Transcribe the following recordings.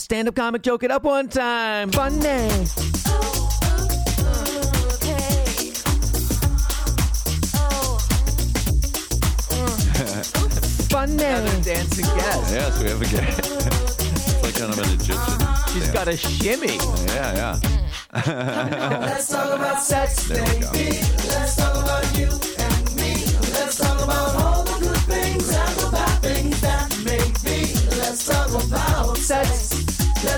Stand up comic, joke it up one time. Funny. Funny. dancing guest. Yes, we have a guest. it's like kind of an Egyptian. She's got a shimmy. Yeah, yeah. Let's talk about sex, There baby. Let's talk about you and me. Let's talk about all the good things and the bad things that make me. Let's talk about sex.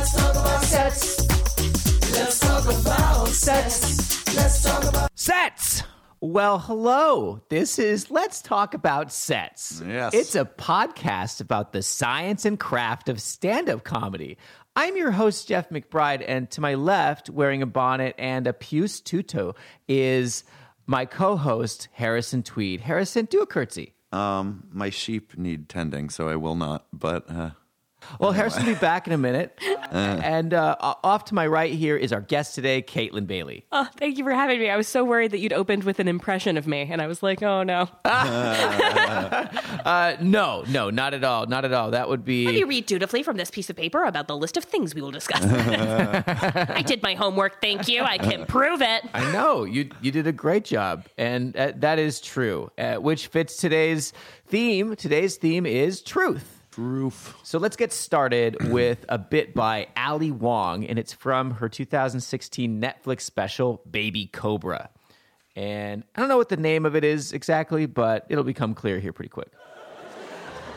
Let's talk about sex. Let's talk about sex. Let's talk about Sets. Well, hello. This is Let's Talk About Sets. Yes. It's a podcast about the science and craft of stand up comedy. I'm your host, Jeff McBride, and to my left, wearing a bonnet and a puce tutu, is my co host, Harrison Tweed. Harrison, do a curtsy. Um, my sheep need tending, so I will not. But uh, Well, Harrison will be back in a minute. and uh, off to my right here is our guest today, Caitlin Bailey. Oh, thank you for having me. I was so worried that you'd opened with an impression of me, and I was like, oh no. Uh, no, no, not at all. Not at all. That would be. Let me read dutifully from this piece of paper about the list of things we will discuss. I did my homework, thank you. I can prove it. I know you you did a great job, and uh, that is true. Uh, which fits today's theme. Today's theme is truth. Roof. So let's get started with a bit by Ali Wong, and it's from her 2016 Netflix special Baby Cobra. And I don't know what the name of it is exactly, but it'll become clear here pretty quick.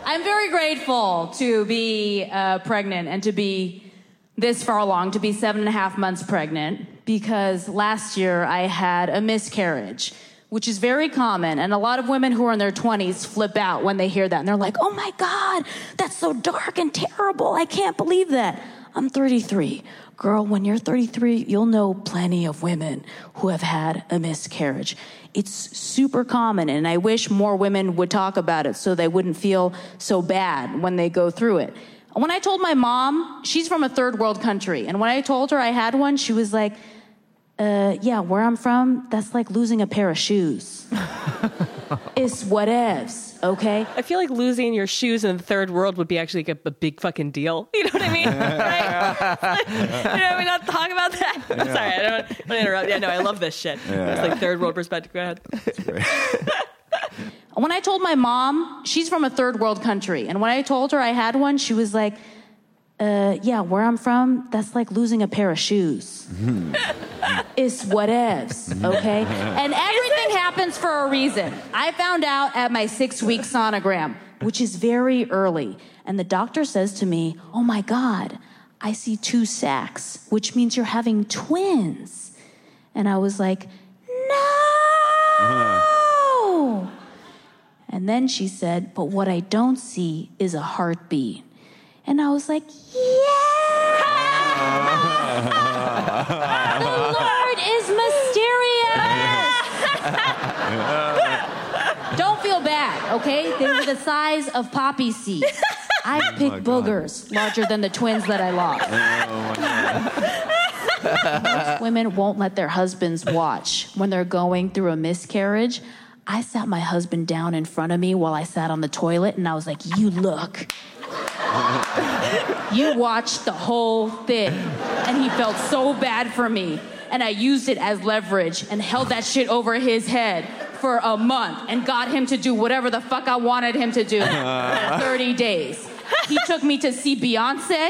I'm very grateful to be uh, pregnant and to be this far along, to be seven and a half months pregnant, because last year I had a miscarriage, which is very common. And a lot of women who are in their 20s flip out when they hear that. And they're like, oh my God, that's so dark and terrible. I can't believe that. I'm 33. Girl, when you're 33, you'll know plenty of women who have had a miscarriage. It's super common, and I wish more women would talk about it so they wouldn't feel so bad when they go through it. When I told my mom, she's from a third world country, and when I told her I had one, she was like, uh, yeah, where I'm from, that's like losing a pair of shoes. it's whatevs, okay? I feel like losing your shoes in the third world would be actually like a, a big fucking deal. You know what I mean? right? you know, we not talk about that. Sorry, I don't want to interrupt. Yeah, no, I love this shit. It's like third world perspective. Go ahead. When I told my mom, she's from a third world country, and when I told her I had one, she was like, uh, yeah, where I'm from, that's like losing a pair of shoes. Mm-hmm. it's whatevs, mm-hmm. okay? and everything happens for a reason. I found out at my six week sonogram, which is very early, and the doctor says to me, oh my God, I see two sacks, which means you're having twins. And I was like, no! Uh-huh. And then she said, But what I don't see is a heartbeat. And I was like, Yeah! the Lord is mysterious! don't feel bad, okay? They were the size of poppy seeds. I picked boogers larger than the twins that I lost. Most women won't let their husbands watch when they're going through a miscarriage. I sat my husband down in front of me while I sat on the toilet and I was like, You look. you watched the whole thing. And he felt so bad for me. And I used it as leverage and held that shit over his head for a month and got him to do whatever the fuck I wanted him to do for 30 days. He took me to see Beyonce.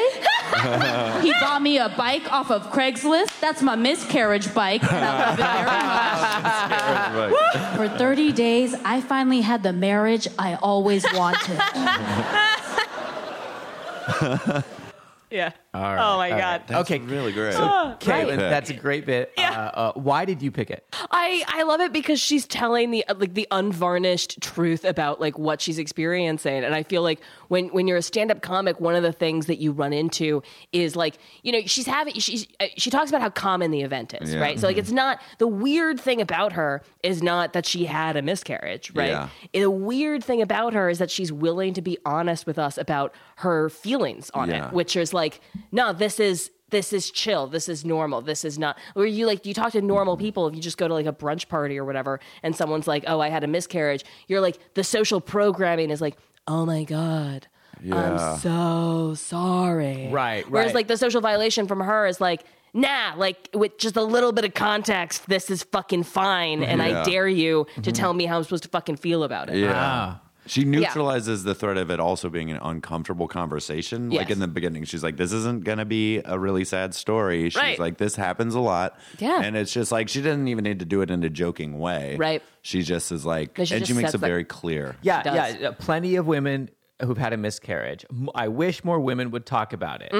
He bought me a bike off of Craigslist. That's my miscarriage bike. And I love it very much. For 30 days, I finally had the marriage I always wanted. Yeah. All right, oh my all God. right. That's Okay. really great. Caitlin, right. that's a great bit. Yeah. Uh, uh, why did you pick it? I I love it because she's telling the like the unvarnished truth about like what she's experiencing, and I feel like when when you're a stand up comic, one of the things that you run into is like you know she's having she's uh, she talks about how common the event is, Yeah. right? So like it's not the weird thing about her is not that she had a miscarriage, right? Yeah. The weird thing about her is that she's willing to be honest with us about her feelings on Yeah. it, which is like no, this is this is chill. This is normal. This is not where you like you talk to normal people. If you just go to like a brunch party or whatever, and someone's like, "Oh, I had a miscarriage," you're like, the social programming is like, "Oh my god." Yeah. I'm so sorry. Right, Whereas like the social violation from her is like, nah, like with just a little bit of context, this is fucking fine, and I dare you Mm-hmm. to tell me how I'm supposed to fucking feel about it. Yeah. Ah. She neutralizes the threat of it also being an uncomfortable conversation. Like in the beginning, she's like, "This isn't going to be a really sad story." She's Right. like, "This happens a lot." Yeah. and it's just like she doesn't even need to do it in a joking way. Right. She just is like, she and she makes it the- very clear. Yeah, yeah. Plenty of women who've had a miscarriage. I wish more women would talk about it.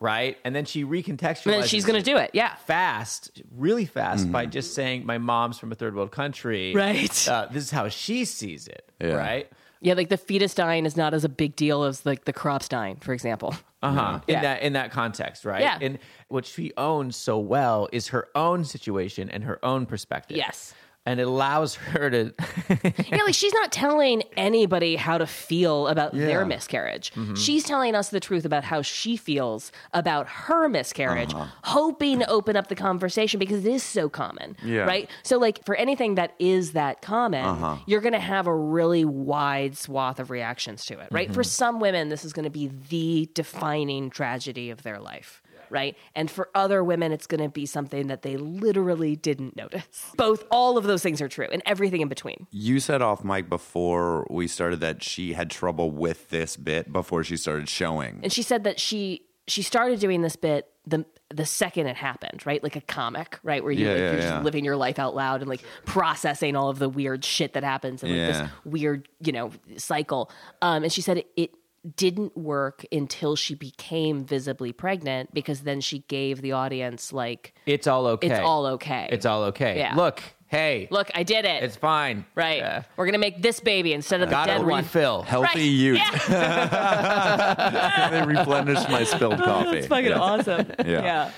Right? And then she recontextualizes. And then she's gonna do it. Yeah. Fast, really fast, by just saying, "My mom's from a third world country." Right. Uh, this is how she sees it. Yeah. Right. Yeah, like the fetus dying is not as a big deal as like the crops dying, for example. Uh huh. In Yeah. that in that context, right? Yeah. And what she owns so well is her own situation and her own perspective. Yes. And it allows her to. yeah, like she's not telling anybody how to feel about their miscarriage. Mm-hmm. She's telling us the truth about how she feels about her miscarriage, Uh-huh. hoping to open up the conversation because it is so common. Yeah. Right? So, like, for anything that is that common, Uh-huh. you're going to have a really wide swath of reactions to it. Right? Mm-hmm. For some women, this is going to be the defining tragedy of their life. Right. And for other women, it's going to be something that they literally didn't notice. Both, all of those things are true and everything in between. You said off mic before we started that she had trouble with this bit before she started showing. and she said that she she started doing this bit the the second it happened, right? Like a comic, right? Where you Yeah, like, yeah, you're yeah. just living your life out loud and like processing all of the weird shit that happens and like Yeah. this weird, you know, cycle. Um, and she said it, it didn't work until she became visibly pregnant because then she gave the audience like It's all okay. it's all okay. It's all okay. Yeah. Look, hey, Look, I did it. it's fine. right. Yeah. We're gonna make this baby instead of the Got dead a one. refill. Healthy Right. youth. Yeah. they replenished my spilled coffee. That's fucking Yeah. awesome. Yeah. yeah.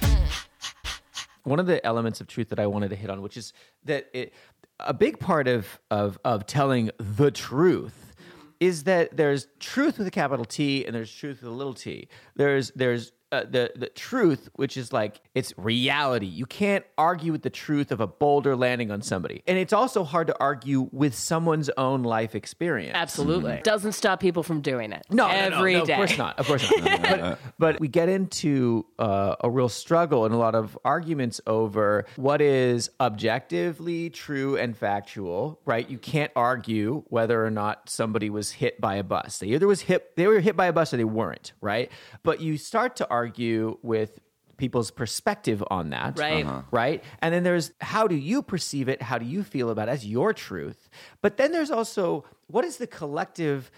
one of the elements of truth that I wanted to hit on, which is that it, a big part of, of of telling the truth is that there's truth with a capital T and there's truth with a little t. There's there's uh, the the truth, which is like it's reality. You can't argue with the truth of a boulder landing on somebody, and it's also hard to argue with someone's own life experience. Absolutely. Doesn't stop people from doing it. No, no, no, no, day. Of course not. Of course not. but, but we get into uh, a real struggle and a lot of arguments over what is objectively true and factual. Right? You can't argue whether or not somebody was hit by a bus. They either was hit, they were hit by a bus, or they weren't. Right? But you start to argue with people's perspective on that Right. right? And then there's how do you perceive it? How do you feel about it as your truth? But then there's also what is the collective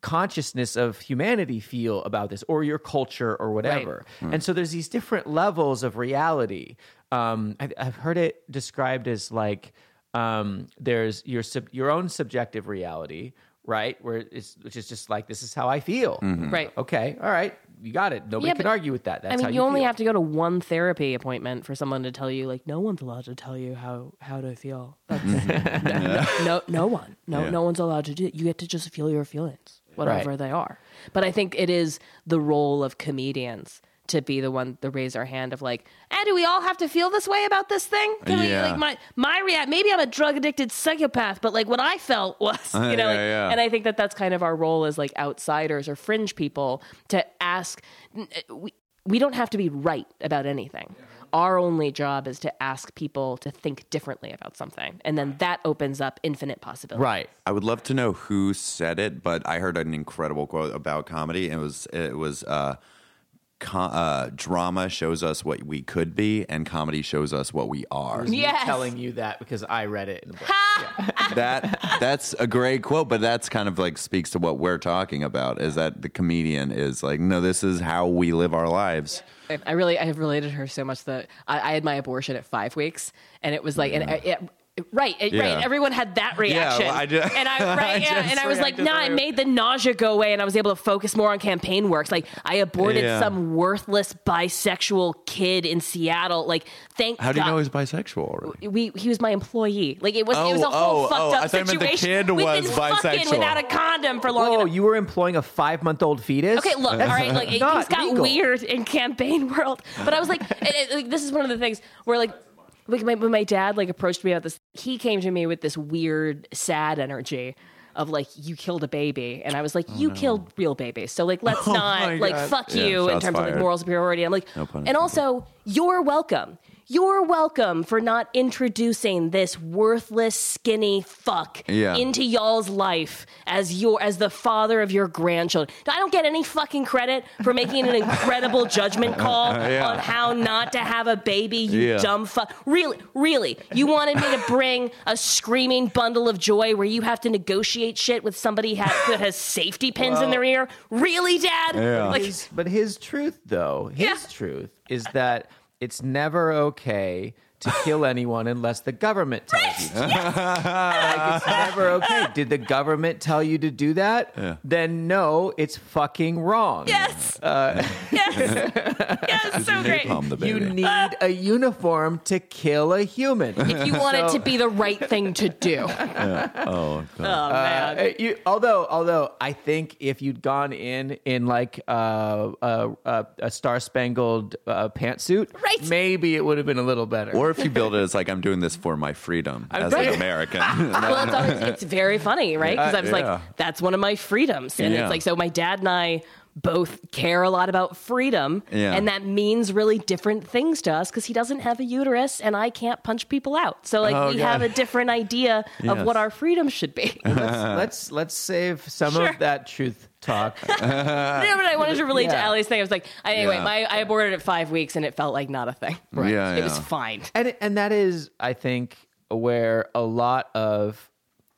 consciousness of humanity feel about this or your culture or whatever? And so there's these different levels of reality. Um, I, i've heard it described as like um, there's your sub, your own subjective reality right? Where it's which is just like this is how i feel. Right. okay all right you got it nobody Yeah, can but- argue with that that's I mean, how you, you only feel. have to go to one therapy appointment for someone to tell you, like, no one's allowed to tell you how how to feel. That's, no, no, no one, no, Yeah. no one's allowed to do it. You get to just feel your feelings, whatever Right. they are. But I think it is the role of comedians to be the one to raise our hand of like, and do we all have to feel this way about this thing? Can we, Yeah. like my my react? Maybe I'm a drug addicted psychopath, but like what I felt was, uh, you know, Yeah, like, yeah. and I think that that's kind of our role as like outsiders or fringe people to ask. Eh, we we don't have to be right about anything. Our only job is to ask people to think differently about something, and then that opens up infinite possibilities. right I would love to know who said it, but I heard an incredible quote about comedy. It was it was uh, co- uh, drama shows us what we could be, and comedy shows us what we are. me Yes. telling you that because I read it in the book. that that's a great quote, but that's kind of like speaks to what we're talking about. Is that the comedian is like, no, this is how we live our lives. I- I really I have related her so much that I, I had my abortion at five weeks, and it was like, and I, it, right, Yeah. right. Everyone had that reaction, well, I ju- and I right, I yeah, just and I was like, reacted nah, I made the nausea go away, and I was able to focus more on campaign works. Like I aborted Yeah. some worthless bisexual kid in Seattle. Like, thank How do you God. know he's bisexual already? we he was my employee. Like it was it was a Oh, whole oh, fucked oh, up I thought you meant the kid We've was been fucking bisexual. without a condom for long Whoa, enough. you were employing a five month old fetus? Okay, look, all right, like it, Not things got legal. weird in campaign world, but I was like, it, it- like, this is one of the things where like. Like my, when my dad like approached me about this, he came to me with this weird, sad energy, of like you killed a baby, and I was like, Oh, you killed real babies, so like let's oh not like God. fuck Yeah, you in shots terms of like fired. moral superiority. I'm like, No pun and also you're welcome. You're welcome for not introducing this worthless, skinny fuck Yeah. into y'all's life as your as the father of your grandchildren. I don't get any fucking credit for making an incredible judgment call uh, Yeah. on how not to have a baby, you Yeah. dumb fuck. Really, really, you wanted me to bring a screaming bundle of joy where you have to negotiate shit with somebody ha- that has safety pins in their ear? Really, Dad? Like, His- but his truth, though, his Yeah. truth is that it's never okay to kill anyone unless the government tells you to. like, it's never okay. Did the government tell you to do that? Then no, it's fucking wrong. yes, Uh, yes, yes, so great. Napalm the baby. You need a uniform to kill a human. If you want it to be the right thing to do. oh, God. Oh man. Uh, you, although, although I think if you'd gone in in like uh, uh, uh, a star spangled uh, pantsuit, Right. maybe it would have been a little better. or if you build it as like I'm doing this for my freedom as right. an American. well, it's, always, it's very funny, right? Because I was yeah. like, that's one of my freedoms. And Yeah. it's like, so my dad and I both care a lot about freedom. Yeah. And that means really different things to us because he doesn't have a uterus and I can't punch people out. So, like, Oh, we God. have a different idea of what our freedom should be. let's, let's let's save some Sure. of that truth talk. No, but I wanted to relate to Yeah. Ali's thing. I was like, anyway, Yeah. my, I aborted at five weeks and it felt like not a thing. Right. Yeah, It was fine. and and that is i think where a lot of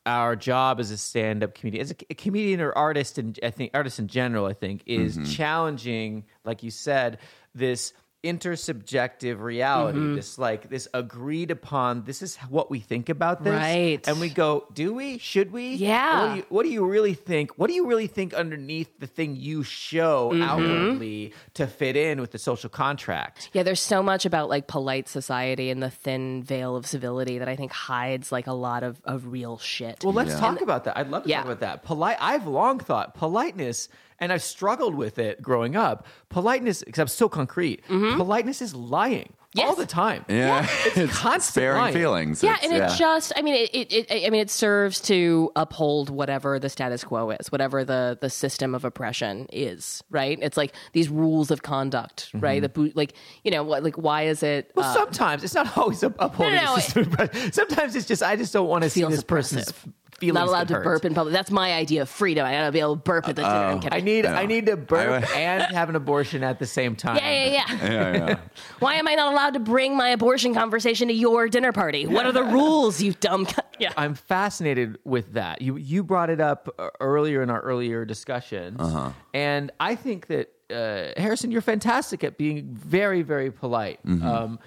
our job as a stand-up comedian as a, a comedian or artist and i think artist in general i think is Mm-hmm. challenging like you said this intersubjective reality Mm-hmm. this like this agreed upon this is what we think about this Right. and we go do we should we Yeah. what do you, what do you really think what do you really think underneath the thing you show Mm-hmm. outwardly to fit in with the social contract Yeah, there's so much about like polite society and the thin veil of civility that I think hides like a lot of, of real shit. Well, let's talk about that. I'd love to Yeah. talk about that. Polite. I've long thought politeness, and I've struggled with it growing up. Politeness, because I'm so concrete. Politeness is lying all Mm-hmm. The time. yeah, it's constant sparing lying. feelings. yeah, It's- and it just I mean it, it, it I mean it serves to uphold whatever the status quo is, whatever the the system of oppression is, right? It's like these rules of conduct, right? The boot like you know, what like why is it Well, uh, sometimes it's not always upholding No, no, the system. but Sometimes it's just I just don't want to see this person's oppressive. Feelings not allowed to hurt. burp in public? That's my idea of freedom. I gotta be able to burp at the dinner. I'm. I need I need to burp and have an abortion at the same time. yeah, yeah, yeah. yeah, yeah. Why am I not allowed to bring my abortion conversation to your dinner party? What are the rules, you dumb? cu- Yeah. I'm fascinated with that. You you brought it up uh, earlier in our earlier discussions, Uh-huh. and I think that uh, Harrison, you're fantastic at being very very polite. Mm-hmm. Um, w-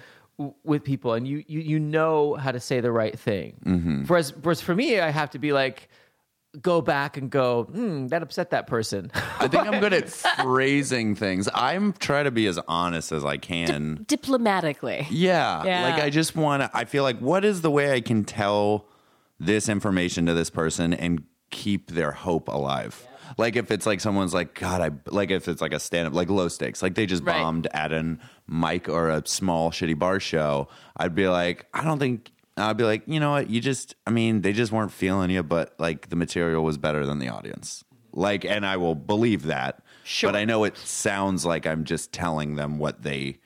with people, and you, you you know how to say the right thing. Mm-hmm. Whereas, whereas for me, I have to be like, go back and go, hmm, that upset that person. I think I'm good at phrasing things. I'm trying to be as honest as I can. Diplomatically. Yeah. Yeah. Like I just want to, I feel like what is the way I can tell this information to this person and keep their hope alive? Like if it's like someone's like, God, I like if it's like a stand up, like low stakes, like they just Right. bombed at an mic or a small shitty bar show. I'd be like, I don't think, I'd be like, you know what? You just, I mean, they just weren't feeling you, but like the material was better than the audience. Like, and I will believe that. Sure. But I know it sounds like I'm just telling them what they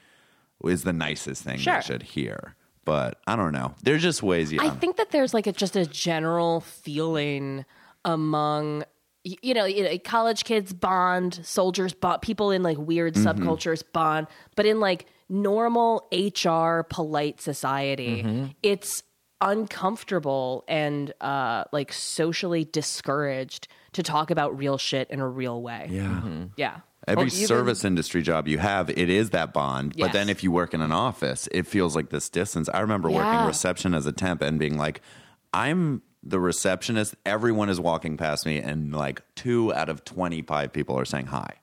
is the nicest thing Sure. they should hear. But I don't know. There's just ways. Yeah, I think that there's like a, just a general feeling among y- you know, you know, college kids bond, soldiers bond, people in like weird Mm-hmm. subcultures bond, but in like normal HR polite society, Mm-hmm. it's uncomfortable and uh like socially discouraged to talk about real shit in a real way. yeah. Yeah. Every Or even- service industry job you have, it is that bond. But then if you work in an office, it feels like this distance. I remember Yeah. working reception as a temp and being like, I'm the receptionist. Everyone is walking past me, and like two out of 25 people are saying hi.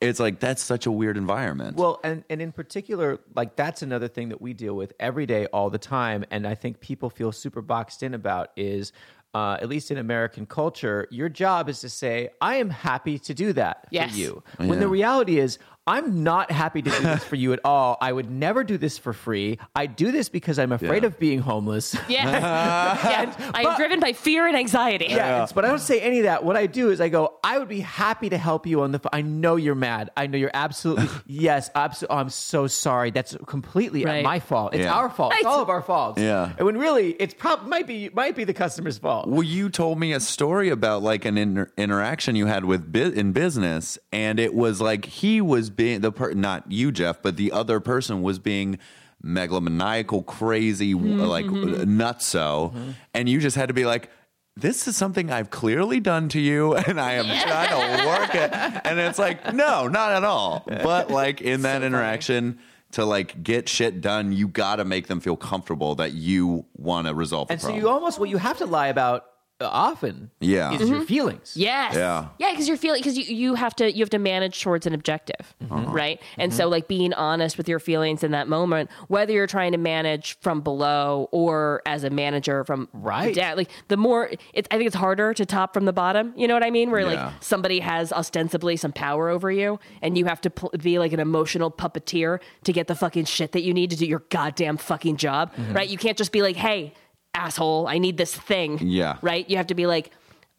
It's like, that's such a weird environment. Well, and, and in particular, like that's another thing that we deal with every day, all the time, and I think people feel super boxed in about is, uh, at least in American culture, your job is to say, "I am happy to do that Yes. for you," when the reality is, I'm not happy to do this for you at all. I would never do this for free. I do this because I'm afraid Yeah. of being homeless. Yes. yeah. I am driven by fear and anxiety. Yeah, it's- but I don't say any of that. What I do is I go, I would be happy to help you on the phone. I know you're mad. I know you're absolutely, yes, absolutely. Oh, I'm so sorry. That's completely Right. my fault. It's Yeah. our fault. It's all of our faults. Yeah. And when really, it's probably, might be, might be the customer's fault. Well, you told me a story about like an inter- interaction you had with bu- in business, and it was like he was being the per- not you, Jeff, but the other person was being megalomaniacal, crazy, mm-hmm. like nutso, mm-hmm. and you just had to be like. This is something I've clearly done to you, and I am trying to work it. And it's like, no, not at all. But like in that interaction, to like get shit done, you got to make them feel comfortable that you want to resolve the And so you almost, what you have to lie about often Yeah. is your feelings. Yes. Yeah. Yeah, because you're feeling because you, you have to you have to manage towards an objective, Mm-hmm. right? And so like being honest with your feelings in that moment, whether you're trying to manage from below or as a manager from Right. down, like the more it's I think it's harder to top from the bottom. You know what I mean? Where Yeah. like somebody has ostensibly some power over you, and you have to pl- be like an emotional puppeteer to get the fucking shit that you need to do your goddamn fucking job, Mm-hmm. right? You can't just be like, hey. Asshole, I need this thing. Yeah. Right? You have to be like,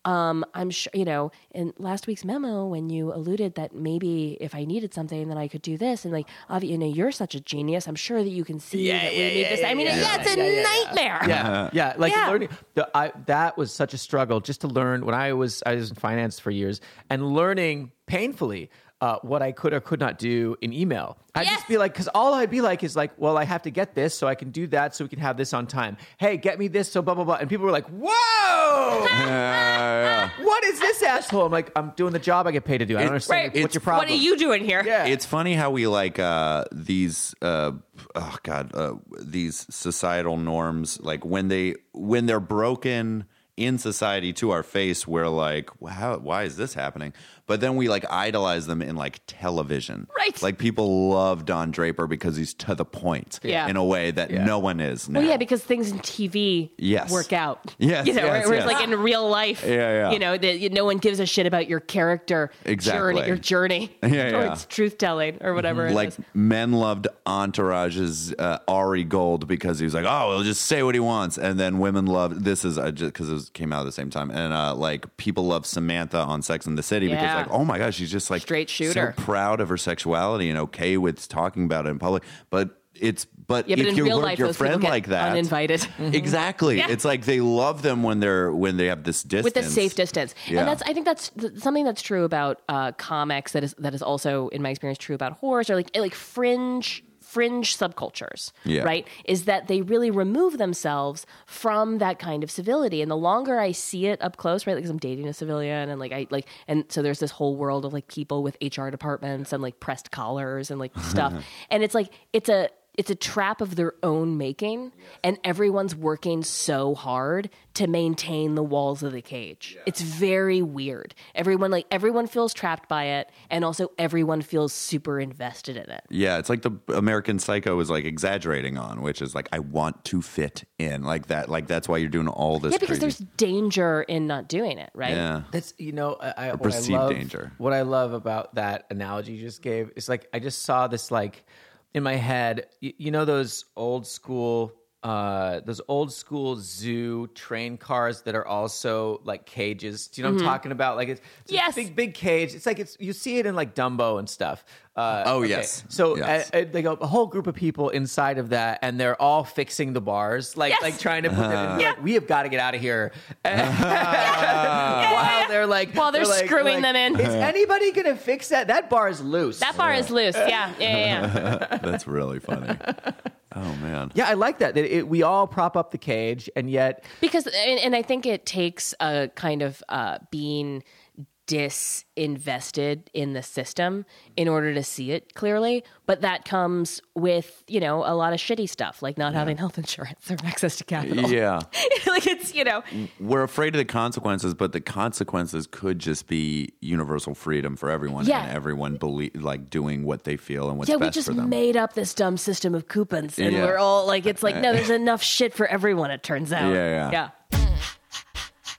um, I'm sure, you know, in last week's memo, when you alluded that maybe if I needed something, then I could do this. And like, obvi- you know, you're such a genius. I'm sure that you can see that we need this. I mean, yeah, it's a nightmare. Yeah, yeah, like Yeah. learning. The, I, that was such a struggle just to learn when I was I was in finance for years and learning painfully uh, what I could or could not do in email. I'd Yes. just be like, because all I'd be like is like, well, I have to get this so I can do that so we can have this on time. Hey, get me this so blah blah blah. And people were like, whoa, what is this asshole? I'm like, I'm doing the job I get paid to do. I don't understand Right. like, what's your problem. What are you doing here? Yeah. It's funny how we like uh, these uh, oh god uh, these societal norms like when they when they're broken in society to our face we're like how why is this happening but then we like idolize them in like television Right. like people love Don Draper because he's to the point Yeah. in a way that Yeah. no one is now. Well, yeah, because things in TV Yes. work out. Yes, you know, yes, whereas yes. like in real life, Yeah, yeah. you know, that no one gives a shit about your character Exactly. journey, your journey Yeah, yeah. towards truth telling or whatever. it like is. men loved Entourage's uh, Ari Gold because he was like, oh, he'll just say what he wants, and then women loved this is uh, just because it was, came out at the same time, and uh, like people love Samantha on Sex and the City because Yeah. like, oh my gosh, she's just like Straight shooter. so proud of her sexuality and okay with talking about it in public, but it's but yeah, but if you life, your friend like that, uninvited. exactly, Yeah. it's like they love them when they're when they have this distance with the safe distance. Yeah. And that's I think that's th- something that's true about uh, comics that is that is also in my experience true about horrors or like like fringe fringe subcultures Yeah. right is that they really remove themselves from that kind of civility and the longer i see it up close right because i'm dating a civilian and like i like and so there's this whole world of like people with hr departments and like pressed collars and like stuff and it's like it's a it's a trap of their own making and everyone's working so hard to maintain the walls of the cage it's very weird everyone like everyone feels trapped by it and also everyone feels super invested in it Yeah, it's like the American Psycho is like exaggerating on, which is like I want to fit in, like that. Like that's why you're doing all this. yeah because crazy- there's danger in not doing it right yeah. That's you know I, I, what I love, danger. What I love about that analogy you just gave is like I just saw this like in my head. You, you know those old school. Uh, those old school zoo train cars that are also like cages. Do you know what I'm talking about? Like it's, it's a Mm-hmm. Yes. big big cage. It's like it's you see it in like Dumbo and stuff. Uh, Oh, okay. yes. So Yes. uh, uh, like a, a whole group of people inside of that, and they're all fixing the bars, like Yes. like trying to put them in. Yeah. Like, we have got to get out of here. While they're like While they're like- screwing like, them in. Is anybody gonna fix that? That bar is loose. that bar is loose yeah yeah yeah, yeah. That's really funny. Oh man. yeah, I like that. That it, we all prop up the cage, and yet because and, and i think it takes a kind of uh, being disinvested in the system in order to see it clearly but that comes with you know a lot of shitty stuff like not having health insurance or access to capital Yeah. like it's you know We're afraid of the consequences, but the consequences could just be universal freedom for everyone Yeah. and everyone believe like doing what they feel and what's yeah best for them. We just made up this dumb system of coupons and Yeah. we're all like it's like no there's enough shit for everyone it turns out Yeah, yeah. yeah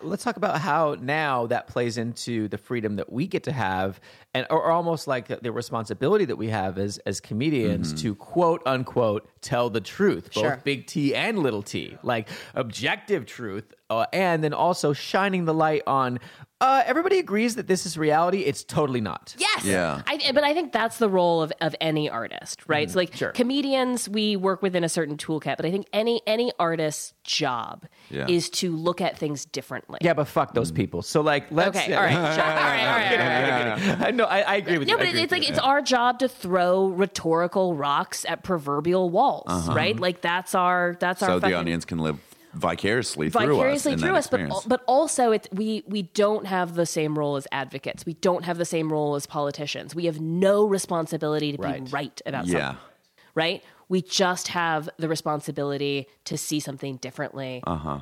let's talk about how now that plays into the freedom that we get to have and or almost like the, the responsibility that we have as as comedians to quote unquote tell the truth both Sure. big T and little t like objective truth uh, and then also shining the light on uh, everybody agrees that this is reality it's totally not Yes. Yeah. I, but I think that's the role of, of any artist, right? So like Sure. comedians, we work within a certain toolkit, but I think any any artist's job Yeah. is to look at things differently. yeah but fuck those people so like let's Okay. All right. Sure. All right. All right. All right. I know I, I agree with No, you I but it's like you. it's our job to throw rhetorical rocks at proverbial walls, Uh-huh. right? Like that's our that's our so the fucking- audience can live vicariously through us. vicariously in through us, but but also it's we we don't have the same role as advocates. We don't have the same role as politicians. We have no responsibility to Right. be right about yeah. something. Right? We just have the responsibility to see something differently Uh-huh.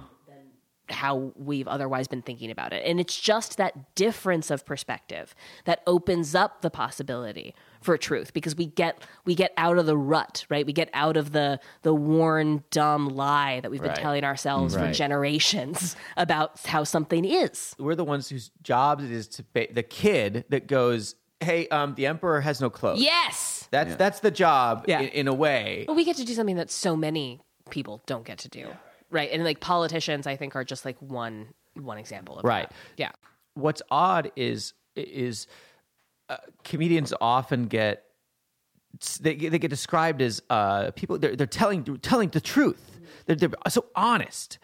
Than how we've otherwise been thinking about it. And it's just that difference of perspective that opens up the possibility for truth because we get we get out of the rut, right? We get out of the the worn dumb lie that we've been telling ourselves for generations about how something is. we're the ones whose jobs it is to ba- the kid that goes hey um the emperor has no clothes Yes. That's that's the job Yeah. in, in a way. But we get to do something that so many people don't get to do. Right? And like politicians I think are just like one one example of Right. that. Yeah. What's odd is is uh, comedians often get they, they get described as uh, people they're, they're telling telling the truth. They're, they're so honest,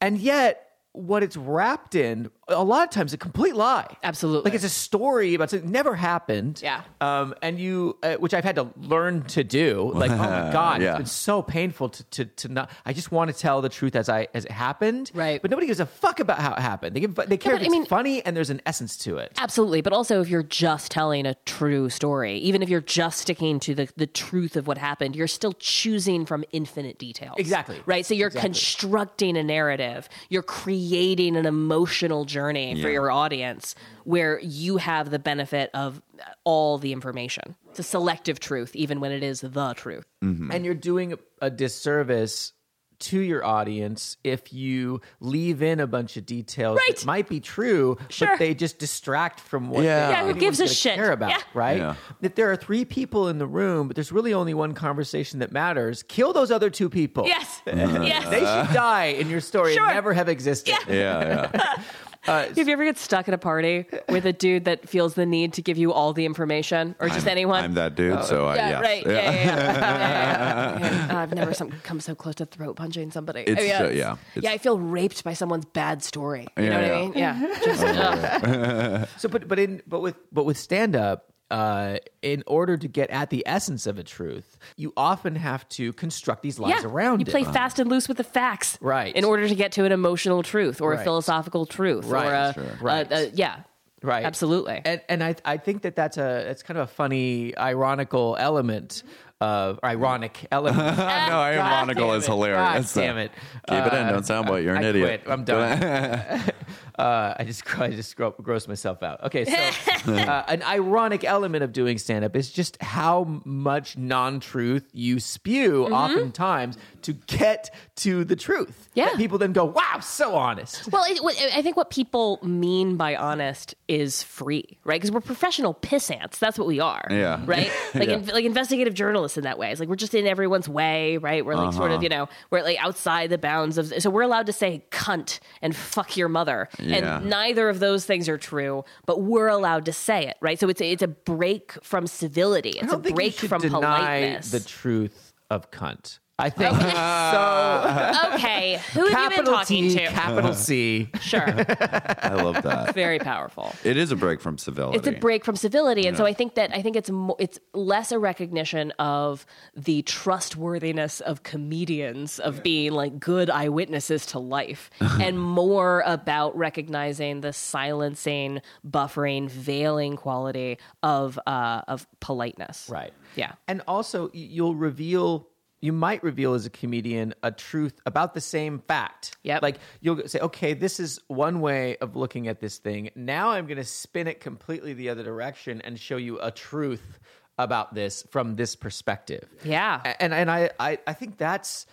and yet what it's wrapped in a lot of times a complete lie. Absolutely. like it's a story about something that never happened. Yeah. um, and you uh, which I've had to learn to do. Like oh my god, Yeah. it's been so painful to, to to not. I just want to tell the truth as I as it happened. Right. but nobody gives a fuck about how it happened. They give they care but if I it's mean- funny and there's an essence to it. Absolutely, but also if you're just telling a true story, even if you're just sticking to the, the truth of what happened, you're still choosing from infinite details. Exactly. Right? So you're Exactly. constructing a narrative, you're creating an emotional journey for Yeah. your audience where you have the benefit of all the information. It's a selective truth, even when it is the truth. Mm-hmm. and you're doing a disservice to your audience if you leave in a bunch of details Right. that might be true, Sure. but they just distract from what Yeah. they- Yeah, who gives a shit? care about, Yeah. right? Yeah. If there are three people in the room, but there's really only one conversation that matters, kill those other two people. Yes. yes. They should die in your story Sure. and never have existed. Yeah, yeah. If you ever get stuck at a party with a dude that feels the need to give you all the information, or just I'm- anyone, I'm that dude, so I, Yeah, yes. right. Yeah, yeah, yeah. Yeah, yeah. I've never some, come so close to throat punching somebody. It's, Oh, yeah. uh, yeah, it's- yeah, I feel raped by someone's bad story. You Yeah, know what I mean? Yeah. Just, ugh. So, but but in but with but with stand up, uh, in order to get at the essence of a truth, you often have to construct these lies yeah. around you it. play fast and loose with the facts, Right. In order to get to an emotional truth or a philosophical truth, Right, or a, sure. Right. a- yeah, right absolutely. and and i i think that that's a it's kind of a funny ironical element of ironic element no, ironical is hilarious. God damn it Keep it in. Don't sound like you're an I idiot. quit. i'm done uh, i just i just gro- grossed myself out okay so uh, an ironic element of doing stand-up is just how much non-truth you spew Mm-hmm. oftentimes to get to the truth Yeah. that people then go wow so honest Well, it, what- I think what people mean by honest is free, right? Because we're professional piss ants. That's what we are. Yeah. Right? Like, Yeah. in, like investigative journalists in that way. It's like we're just in everyone's way, right? We're like sort Uh-huh. of, you know, we're like outside the bounds of. So we're allowed to say cunt and fuck your mother. Yeah. And neither of those things are true, but we're allowed to say it, right? So it's a, it's a break from civility. It's a don't think break you from deny politeness. the truth of cunt. I think so. okay. Who have you been talking T, to? capital C. Sure. I love that. Very powerful. It is a break from civility. It's a break from civility, and so I think that I think it's mo- it's less a recognition of the trustworthiness of comedians of being like good eyewitnesses to life, and more about recognizing the silencing, buffering, veiling quality of uh, of politeness. Right. Yeah. And also, you'll reveal, you might reveal as a comedian a truth about the same fact. Yeah. Like you'll say, okay, this is one way of looking at this thing. Now I'm going to spin it completely the other direction and show you a truth about this from this perspective. Yeah. And and I I, I think that's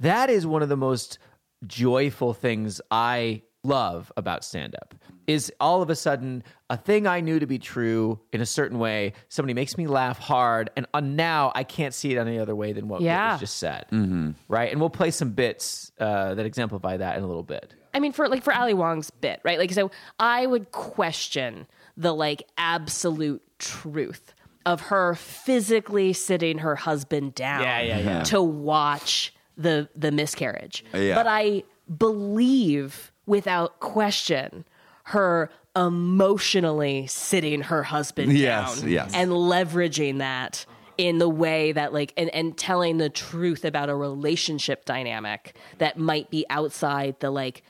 that is one of the most joyful things I love about stand up is all of a sudden a thing I knew to be true in a certain way. Somebody makes me laugh hard, and uh, now I can't see it any other way than what Yeah. was just said. Mm-hmm. Right, and we'll play some bits uh, that exemplify that in a little bit. I mean, for like for Ali Wong's bit, right? Like, so I would question the like absolute truth of her physically sitting her husband down Yeah, yeah, yeah. to watch the the miscarriage. Yeah. But I believe without question her emotionally sitting her husband Yes, down yes. and leveraging that in the way that like and, and telling the truth about a relationship dynamic that might be outside the like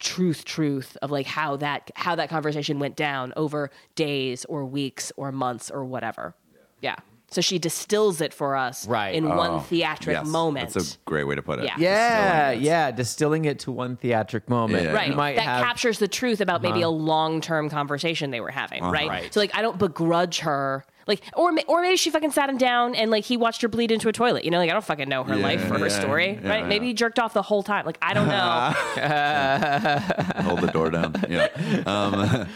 truth truth of like how that how that conversation went down over days or weeks or months or whatever yeah so she distills it for us Right. in one Oh, theatric yes, moment That's a great way to put it. Yeah. Yeah, Distilling it. yeah, distilling it to one theatric moment. Yeah. right might that have, captures the truth about maybe uh-huh. a long-term conversation they were having uh-huh. right? Right. so like i don't begrudge her like or or maybe she fucking sat him down and like he watched her bleed into a toilet you know like i don't fucking know her Yeah, life or her story yeah, right yeah. maybe he jerked off the whole time like i don't know Hold the door down. Yeah. Um,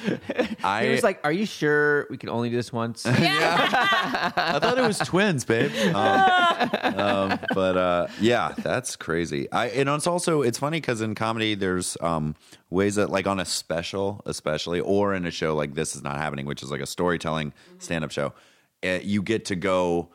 I He was like, "Are you sure we can only do this once?" yeah. I thought it was twins, babe. Um, um, but uh, yeah, that's crazy. I and it's also it's funny because in comedy there's um, ways that like on a special, especially or in a show like this is not happening, which is like a storytelling stand up show. Uh, you get to go.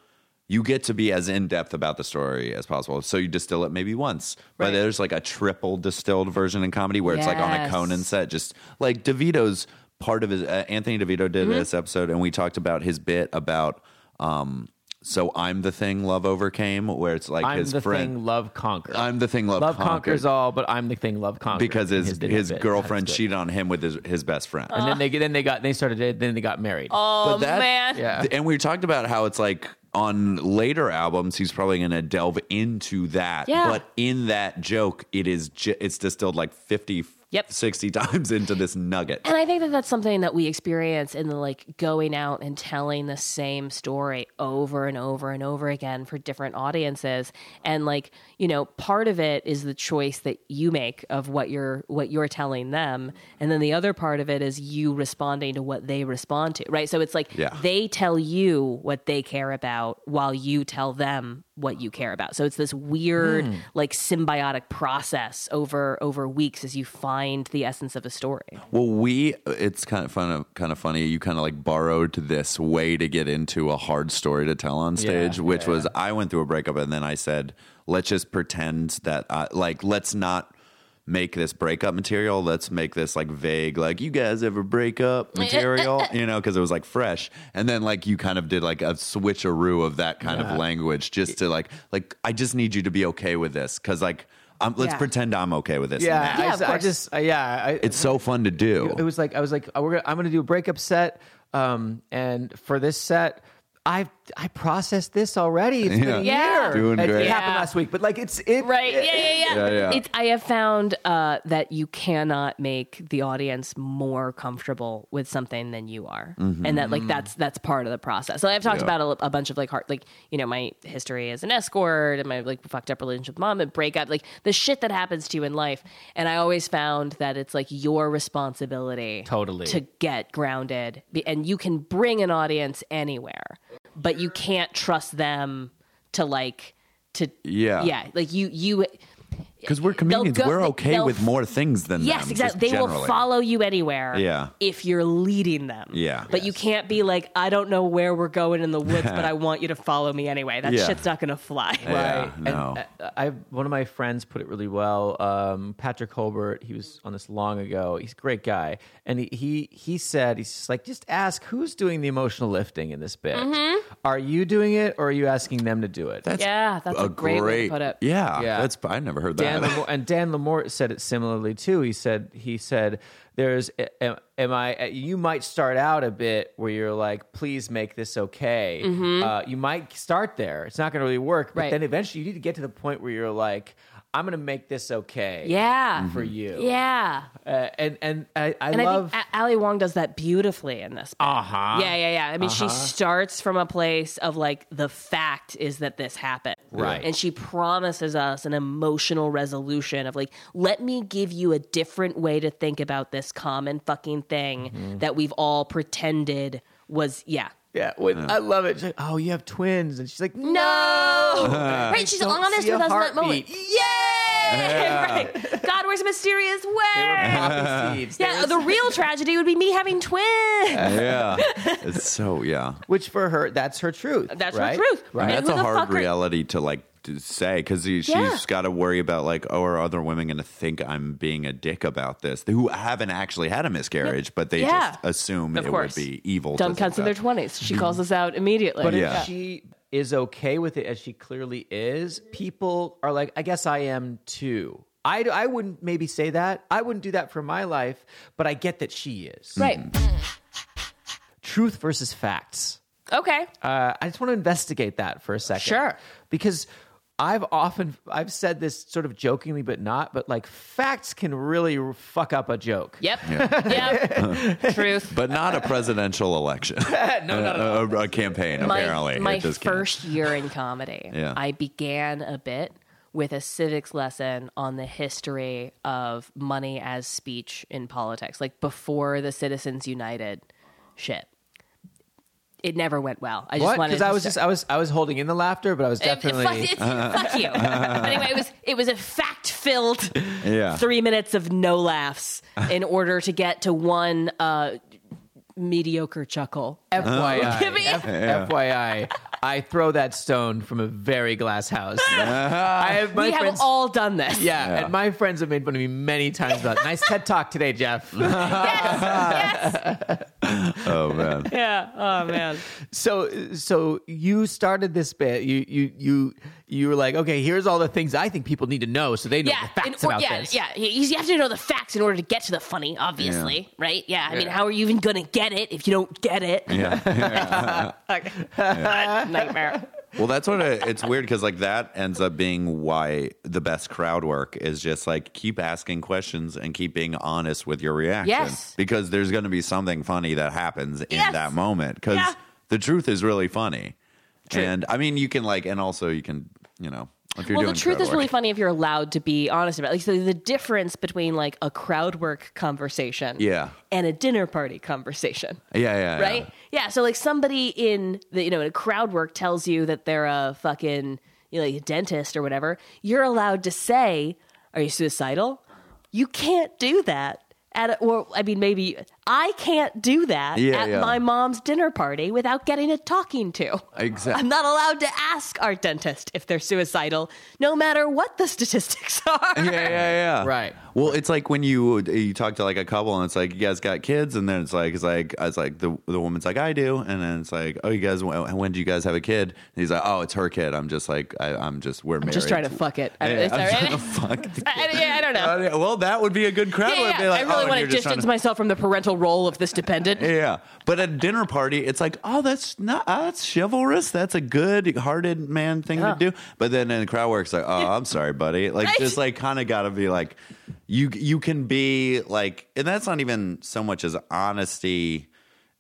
You get to be as in depth about the story as possible. So you distill it maybe once, but there's like a triple distilled version in comedy where it's like on a Conan set, just like DeVito's part of his. Uh, Anthony DeVito did Mm-hmm. this episode, and we talked about his bit about. Um, so I'm the thing love overcame, where it's like I'm his the friend. thing, love conquers. I'm the thing love, love conquered. conquers all, but I'm the thing, love conquers. because his His his, girlfriend cheated on him with his his best friend. and then they then they got they started then they got married. oh But that- man Yeah. And we talked about how it's like on later albums, he's probably going to delve into that. Yeah. But in that joke, it is ju- it's distilled like 50, Yep. 60 times into this nugget. And I think that that's something that we experience in the like going out and telling the same story over and over and over again for different audiences. And like, you know, part of it is the choice that you make of what you're what you're telling them. And then the other part of it is you responding to what they respond to. Right. So it's like Yeah. they tell you what they care about while you tell them what you care about. So it's this weird hmm. like symbiotic process over over weeks as you find the essence of a story. Well, we it's kind of fun, kind of funny. You kind of like borrowed this way to get into a hard story to tell on stage, Yeah, which yeah, was I went through a breakup and then I said, let's just pretend that I, like let's not make this breakup material. Let's make this like vague, like you guys ever break up material, you know, because it was like fresh. And then like you kind of did like a switcheroo of that kind of language, just to like like I just need you to be okay with this because like. Um, let's Yeah. pretend I'm okay with this. yeah, now. Yeah, I, of I just uh, yeah, I, It's so fun to do. it was like I was like oh, we're gonna, I'm going to do a breakup set, um, and for this set. I I processed this already. It's been a Yeah. year. Doing it, great. It happened Yeah. last week, but like it's it Right. Yeah, yeah, yeah. Yeah, yeah. It's, I have found uh, that you cannot make the audience more comfortable with something than you are, and that like that's that's part of the process. So I've talked Mm-hmm. Yeah. about a, a bunch of like hard, like you know, my history as an escort and my like fucked up relationship with mom and breakup, like the shit that happens to you in life. And I always found that it's like your responsibility, Totally. to get grounded, and you can bring an audience anywhere, but you can't trust them to like to Yeah. yeah like you you Because we're comedians, go- we're okay with more things than yes them. exactly just they will follow you anywhere Yeah. if you're leading them Yeah. but you can't be like i don't know where we're going in the woods but i want you to follow me anyway that Yeah. shit's not gonna fly Yeah, Right. no. And uh, I one of my friends put it really well. Um, Patrick Holbert, he was on this long ago. He's a great guy, and he he, he said he's just like just ask who's doing the emotional lifting in this bit. Are you doing it, or are you asking them to do it? That's Yeah, that's a great way to put it. Yeah, Yeah. that's I never heard Dan. Lamore, and Dan Lamore said it similarly too. He said he said there's am, am I you might start out a bit where you're like please make this okay. Uh, you might start there. It's not going to really work, but Right. then eventually you need to get to the point where you're like I'm going to make this okay. Yeah. For you. Yeah. Uh, and and I, I And love. I think Ali Wong does that beautifully in this. bit. Uh-huh. Yeah, yeah, yeah. I mean, she starts from a place of like the fact is that this happened. Right. And she promises us an emotional resolution of like, let me give you a different way to think about this common fucking thing Mm-hmm. that we've all pretended was, yeah. Yeah, when, I love it. She's like, oh, you have twins, and she's like, No! right, she's don't honest see a with us in that moment. heartbeat. Yay! right. God works in mysterious They were ways. poppy seeds. There Yeah, was- the real tragedy would be me having twins. yeah, it's so yeah. which for her, that's her truth. That's her right? truth. Right. And That's who a the hard fuck are- reality to like to say because she's Yeah. got to worry about like, oh, are other women going to think I'm being a dick about this? Who haven't actually had a miscarriage, but they Yeah. just assume Of it course. would be evil. Dumb to think cunts in their 20s. She calls us out immediately. But Yeah. if she is okay with it as she clearly is, people are like, I guess I am too. I, I wouldn't maybe say that. I wouldn't do that for my life, but I get that she is. Right. Truth versus facts. Okay. Uh, I just want to investigate that for a second. Sure. Because I've often I've said this sort of jokingly, but not. But like facts can really fuck up a joke. Yep. Yep. Truth. But not a presidential election. no, no, no. a, a campaign, My, apparently. my It just can't. first year in comedy, Yeah. I began a bit with a civics lesson on the history of money as speech in politics, like before the Citizens United shit. It never went well. I just What? wanted Because I was say- just I was I was holding in the laughter, but I was It- it- definitely. fuck, it's- fuck you. anyway, it was it was a fact filled Yeah. three minutes of no laughs in order to get to one uh, mediocre chuckle. FYI, Give me- FYI, I throw that stone from a very glass house. I have my we have friends. all done this. yeah, and my friends have made fun of me many times about. Nice TED talk today, Jeff. Yes. yes. Oh man. Yeah. Oh man. so, so you started this bit. You, you, you, you were like, okay, here's all the things I think people need to know, so they know Yeah. the facts or- about yeah. this. Yeah. You you have to know the facts in order to get to the funny. Obviously, right? Yeah. I mean, how are you even gonna get it if you don't get it? Yeah. Nightmare. Well, that's what it, it's weird because like that ends up being why the best crowd work is just like keep asking questions and keep being honest with your reaction. Yes. Because there's going to be something funny that happens in Yes. that moment because Yeah. the truth is really funny. True. And I mean, you can like, and also you can, you know, if you're well, the truth is really funny if you're allowed to be honest about it. Like, so the difference between like a crowd work conversation Yeah. and a dinner party conversation. Yeah, yeah, Right? Yeah. So like somebody in the you know in a crowd work tells you that they're a fucking you know, like a dentist or whatever. You're allowed to say, "Are you suicidal?" You can't do that. At a, or I mean, maybe I can't do that Yeah, at yeah. my mom's dinner party without getting a talking to. Exactly. I'm not allowed to ask our dentist if they're suicidal, no matter what the statistics are. yeah, yeah, yeah. Right. Well, it's like when you you talk to like a couple and it's like you guys got kids, and then it's like it's like it's like the the woman's like I do, and then it's like oh you guys when, when do you guys have a kid? And he's like oh it's her kid. I'm just like I, I'm just we're married. Just trying to fuck it. I don't- Yeah, is I'm that trying to fuck. the I, yeah, I don't know. Uh, yeah, well, that would be a good crowd. Yeah, yeah, like, I oh, really and want to you're just trying distance myself from the parental role of this dependent. Yeah, but at a dinner party, it's like, oh, that's not oh, that's chivalrous. That's a good-hearted man thing Yeah. to do. But then in the crowd work, it's like, oh, I'm sorry, buddy. Like, Right. just like kind of got to be like, you you can be like, and that's not even so much as honesty.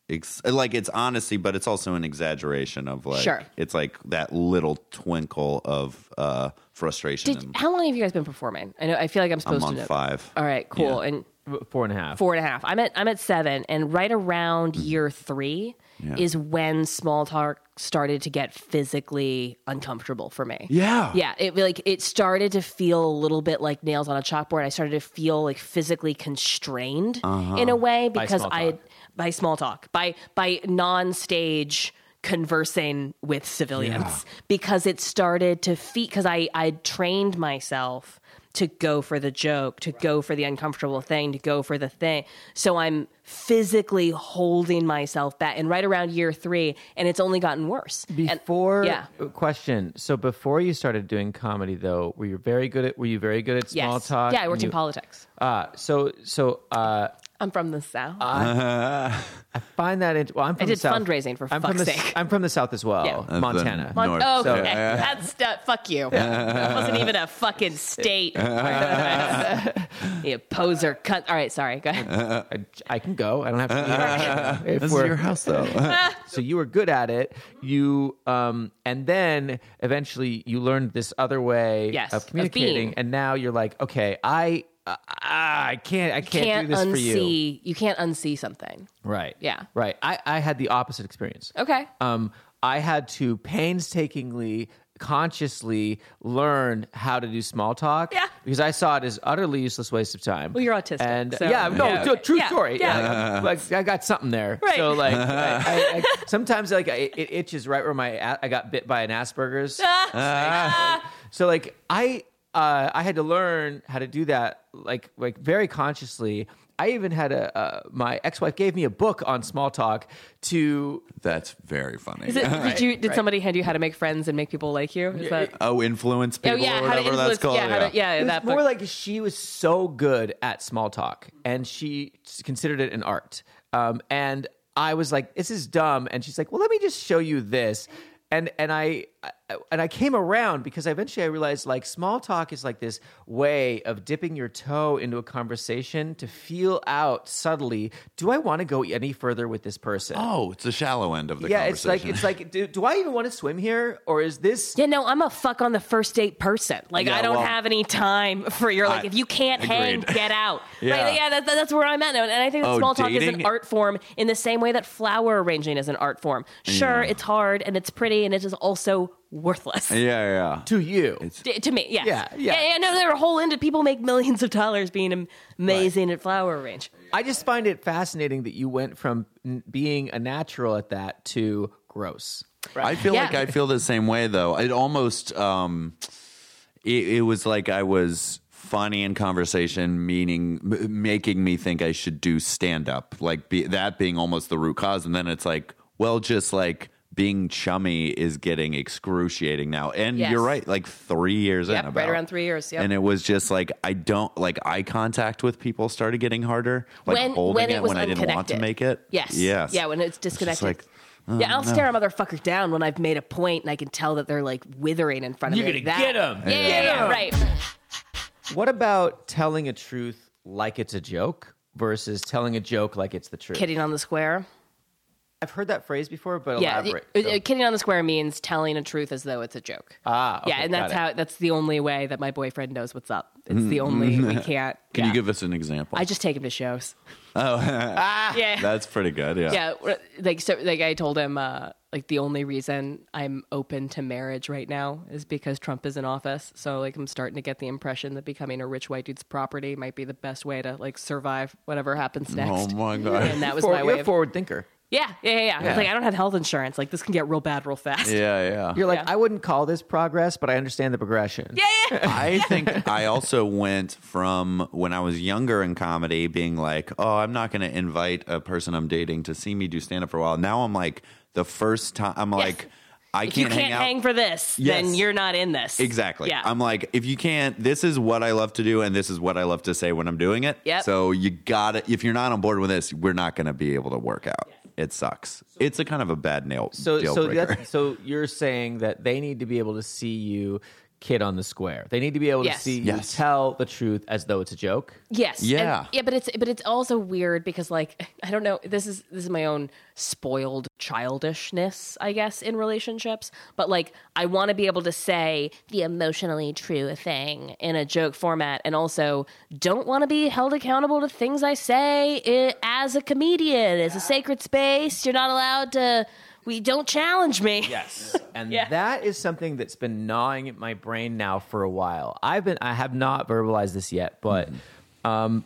Ex- like it's honesty, but it's also an exaggeration of like, Sure. it's like that little twinkle of uh, frustration. Did, and how long have you guys been performing? I know. I feel like I'm I'm supposed on to know. five. All right, cool. Yeah. And Four and a half. four and a half. I'm at I'm at seven, and right around year three Mm-hmm. Yeah. is when small talk started to get physically uncomfortable for me. Yeah. Yeah, it like it started to feel a little bit like nails on a chalkboard. I started to feel like physically constrained Uh-huh. in a way because small I by small talk by by non-stage conversing with civilians because it started to feel because I I trained myself to go for the joke, to go for the uncomfortable thing, to go for the thing. So I'm physically holding myself back and right around year 3 and it's only gotten worse. And- Before yeah. question. So before you started doing comedy, though, were you very good at? Were you very good at small Yes. talk? Yeah, I worked And in politics. Uh, so so uh, I'm from the south. I find that int- well. I'm from did the south. fundraising, for I'm from the, sake. I'm from the south as well, Yeah. Montana. Mon- Mon- North. oh, So- okay. That's uh, fuck you. That wasn't even a fucking state. you poser cut. All right, sorry. Go ahead. I, I can go. I don't have to. Be here. If This is we're- your house, though. so you were good at it. You um, and then eventually you learned this other way Yes, of of communicating, being. and now you're like, okay, I. Uh, I can't. I can't, Can't do this for you. unsee. You can't unsee something. Right. Yeah. Right. I, I had the opposite experience. Okay. Um, I had to painstakingly, consciously learn how to do small talk. Yeah. Because I saw it as utterly useless waste of time. Well, you're autistic, And so- yeah, no, Yeah, t- okay. true Yeah, story. yeah. Yeah. like I got something there. Right. So like, I, I, I, sometimes like I, it itches right where my I got bit by an Asperger's. So like I uh, I had to learn how to do that like like very consciously. I even had a uh, my ex wife gave me a book on small talk to That's very funny. Is it, did you? Did somebody hand you how to make friends and make people like you? Is that? oh, influence Oh people yeah, or how to whatever influence. that's called. yeah, how to, yeah, it was that more book. like she was so good at small talk and she considered it an art. Um, and I was like, this is dumb. And she's like, well, let me just show you this. And and I and I came around because eventually I realized like small talk is like this way of dipping your toe into a conversation to feel out subtly. Do I want to go any further with this person? Oh, it's the shallow end of the yeah, it's like it's like do, do I even want to swim here or is this Yeah, no, I'm a fuck on the first date person. Like, Yeah, I don't well, have any time for your like. I- if you can't hang, get out. Yeah. right? Yeah, that, that's where I'm at now. And I think that Oh, small talk is an art form in the same way that flower arranging is an art form. Sure, Yeah. it's hard and it's pretty and it is also worthless. yeah, yeah. to you? D- To me, yes. Yeah, yeah. yeah, yeah. No, there are a whole into people make millions of dollars being am- amazing at flower arrange. I just find it fascinating that you went from n- being a natural at that to gross. I feel Yeah. like I feel the same way though. It almost um it, it was like I was funny in conversation meaning m- making me think I should do stand up like be, that being almost the root cause and then it's like well just like being chummy is getting excruciating now and Yes. you're right like 3 years Yep, in right around three years, yep. and it was just like I don't like eye contact with people started getting harder like When- holding when it it was when I didn't want to make it Yes. yes Yeah, when it's disconnected. like, oh, yeah, I'll no. stare a motherfucker down when I've made a point and I can tell that they're like withering in front of me. You're me. gonna That- get 'em. Yeah, yeah, Get yeah, 'em. right. What about telling a truth like it's a joke versus telling a joke like it's the truth? Kidding on the square. I've heard that phrase before, but Yeah, elaborate. So- uh, kidding on the square means telling a truth as though it's a joke. Ah, okay, yeah, and that's how that's the only way that my boyfriend knows what's up. It's the only we can't. Can yeah. you give us an example? I just take him to shows. Oh, yeah, That's pretty good. Yeah. yeah. Like so, like I told him, uh, like the only reason I'm open to marriage right now is because Trump is in office. So like I'm starting to get the impression that becoming a rich white dude's property might be the best way to like survive whatever happens next. Oh my god. And that was For- my you're way. a Of, forward thinker. Yeah, yeah, yeah. yeah. Yeah. It's like I don't have health insurance. Like this can get real bad real fast. yeah, yeah. You're like, Yeah. I wouldn't call this progress, but I understand the progression. yeah, yeah. I think I also went from when I was younger in comedy being like, oh, I'm not going to invite a person I'm dating to see me do stand up for a while. Now I'm like, the first time, I'm like, I If can't, can't hang out. for this, Yes. then you're not in this. Exactly. Yeah. I'm like, if you can't, this is what I love to do, and this is what I love to say when I'm doing it. Yep. So you got to If you're not on board with this, we're not going to be able to work out. It sucks. It's a kind of a bad nail So, deal so, breaker. that's, so you're saying that they need to be able to see you kid on the square. They need to be able Yes. to see Yes. you tell the truth as though it's a joke. Yes. Yeah. And- yeah, but it's but it's also weird because like I don't know, this is this is my own spoiled childishness, I guess, in relationships. But like I want to be able to say the emotionally true thing in a joke format and also don't want to be held accountable to things I say i as a comedian. It's a sacred space. You're not allowed to we don't challenge me. Yes. And Yeah. that is something that's been gnawing at my brain now for a while. I've been I have not verbalized this yet, but um,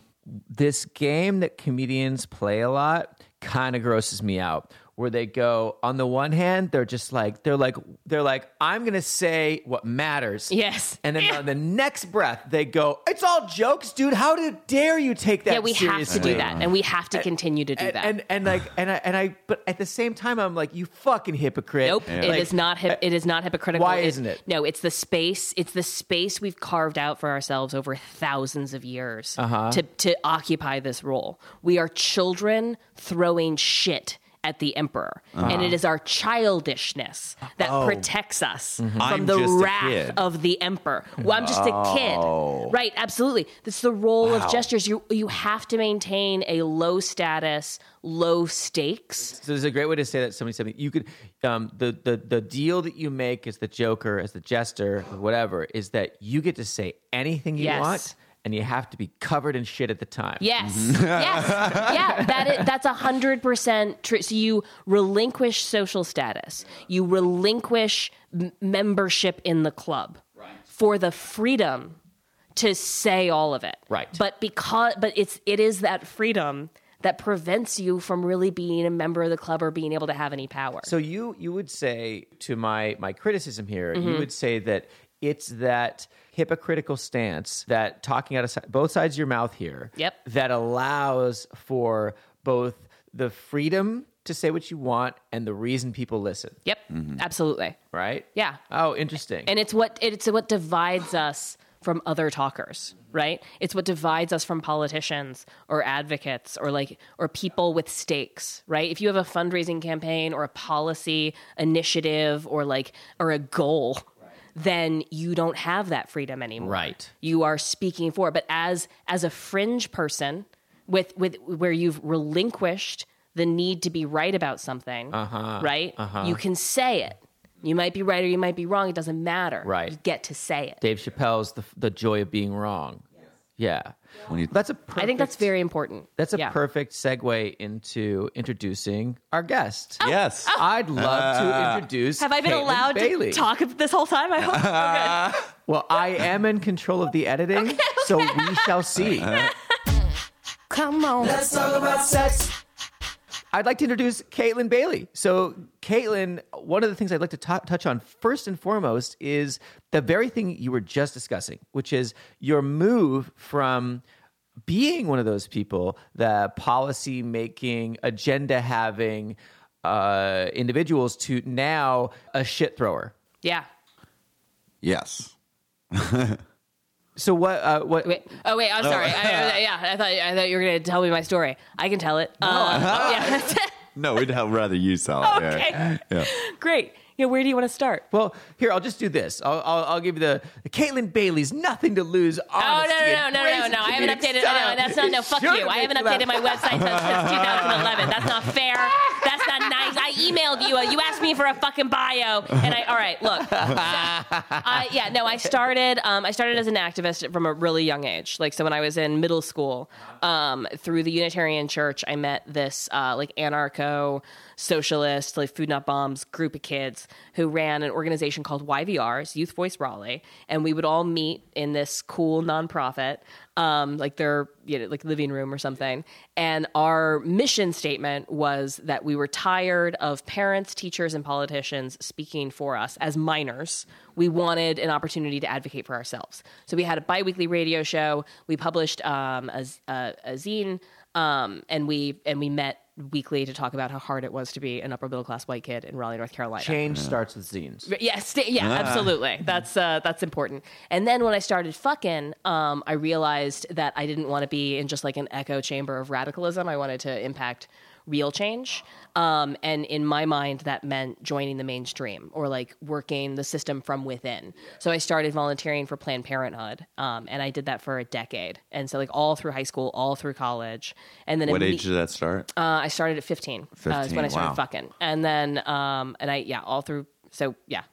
this game that comedians play a lot kind of grosses me out. Where they go on the one hand they're just like they're like they're like I'm gonna say what matters. Yes. And then on the next breath they go, It's all jokes, dude. How dare you take that yeah, we have to do that, and we have to continue to do and, that. And and like and I and I but at the same time I'm like, you fucking hypocrite. Nope, it Like, is not. Hip, it is not hypocritical. Why isn't it? No, it's the space. It's the space we've carved out for ourselves over thousands of years Uh-huh. to to occupy this role. We are children throwing shit at the emperor, Uh-huh. and it is our childishness that protects us Mm-hmm. from I'm the wrath of the emperor. Well, I'm just a Oh. kid, right? Absolutely. That's the role of gestures. You you have to maintain a low status, low stakes. So there's a great way to say that somebody said you could um, the the the deal that you make as the Joker, as the jester, whatever, is that you get to say anything you Yes. want, and you have to be covered in shit at the time. Yes, yes, yeah. That is, that's a hundred percent true. So you relinquish social status, you relinquish m- membership in the club for the freedom to say all of it. Right. But because, but it's it is that freedom that prevents you from really being a member of the club or being able to have any power. So you you would say to my my criticism here, Mm-hmm. you would say that it's that hypocritical stance that talking out of si- both sides of your mouth here. Yep. That allows for both the freedom to say what you want and the reason people listen. yep, mm-hmm. absolutely. Right. Yeah. Oh, interesting. and it's what it's what divides us from other talkers right it's what divides us from politicians or advocates or like or people with stakes right if you have a fundraising campaign or a policy initiative or like or a goal then you don't have that freedom anymore Right. you are speaking for but as as a fringe person with with where you've relinquished the need to be right about something Uh-huh. right you can say it you might be right or you might be wrong it doesn't matter Right. you get to say it Dave Chappelle's the the joy of being wrong. Yeah. When you- That's a perfect, i think that's very important That's a Yeah. perfect segue into introducing our guest. Oh, yes. Oh. I'd love to uh, introduce. Oh. have i been Caitlin allowed Bailey. to talk this whole time i hope oh, good. Well, I am in control of the editing, so we shall see. come on Let's talk about sex. I'd like to introduce Caitlin Bailey. So, Caitlin, one of the things I'd like to t- touch on first and foremost is the very thing you were just discussing, which is your move from being one of those people, the policy making, agenda having uh, individuals, to now a shit thrower. yeah yes. So, what? Uh, what? Wait, oh wait, I'm sorry. I, I, yeah, I thought I thought you were going to tell me my story. I can tell it. Uh, yeah. No, we'd have rather you tell it. Okay. Yeah. yeah. Great. Yeah, where do you want to start? Well, here I'll just do this. I'll I'll, I'll give you the, the Caitlin Bailey's nothing to lose. Oh no no no no no no! I haven't updated. No, that's not no. Fuck you. I haven't updated my website since, since 2011. That's not fair. That's not nice. I emailed you. uh, You asked me for a fucking bio, and I. All right, look. I, yeah, no. I started. Um, I started as an activist from a really young age. Like so, when I was in middle school, um, through the Unitarian Church, I met this uh, like anarcho socialist, like food not bombs group of kids who ran an organization called YVR's Youth Voice Raleigh, and we would all meet in this cool nonprofit, um, like their you know, like living room or something. And our mission statement was that we were tired of parents, teachers, and politicians speaking for us as minors. We wanted an opportunity to advocate for ourselves. So we had a biweekly radio show. We published um, a, a, a zine, um, and we and we met weekly to talk about how hard it was to be an upper middle class white kid in Raleigh, North Carolina. Change starts with zines. Yes, yeah, absolutely. That's uh, that's important. And then when I started fucking, um, I realized that I didn't want to be in just like an echo chamber of radicalism. I wanted to impact real change. Um, and in my mind, that meant joining the mainstream or like working the system from within. So I started volunteering for Planned Parenthood, um, and I did that for a decade. And so like all through high school, all through college, and then What imme- age did that start? uh, I started at 15. Uh, is when I started wow. fucking. And then, um, and I, yeah, all through, so yeah,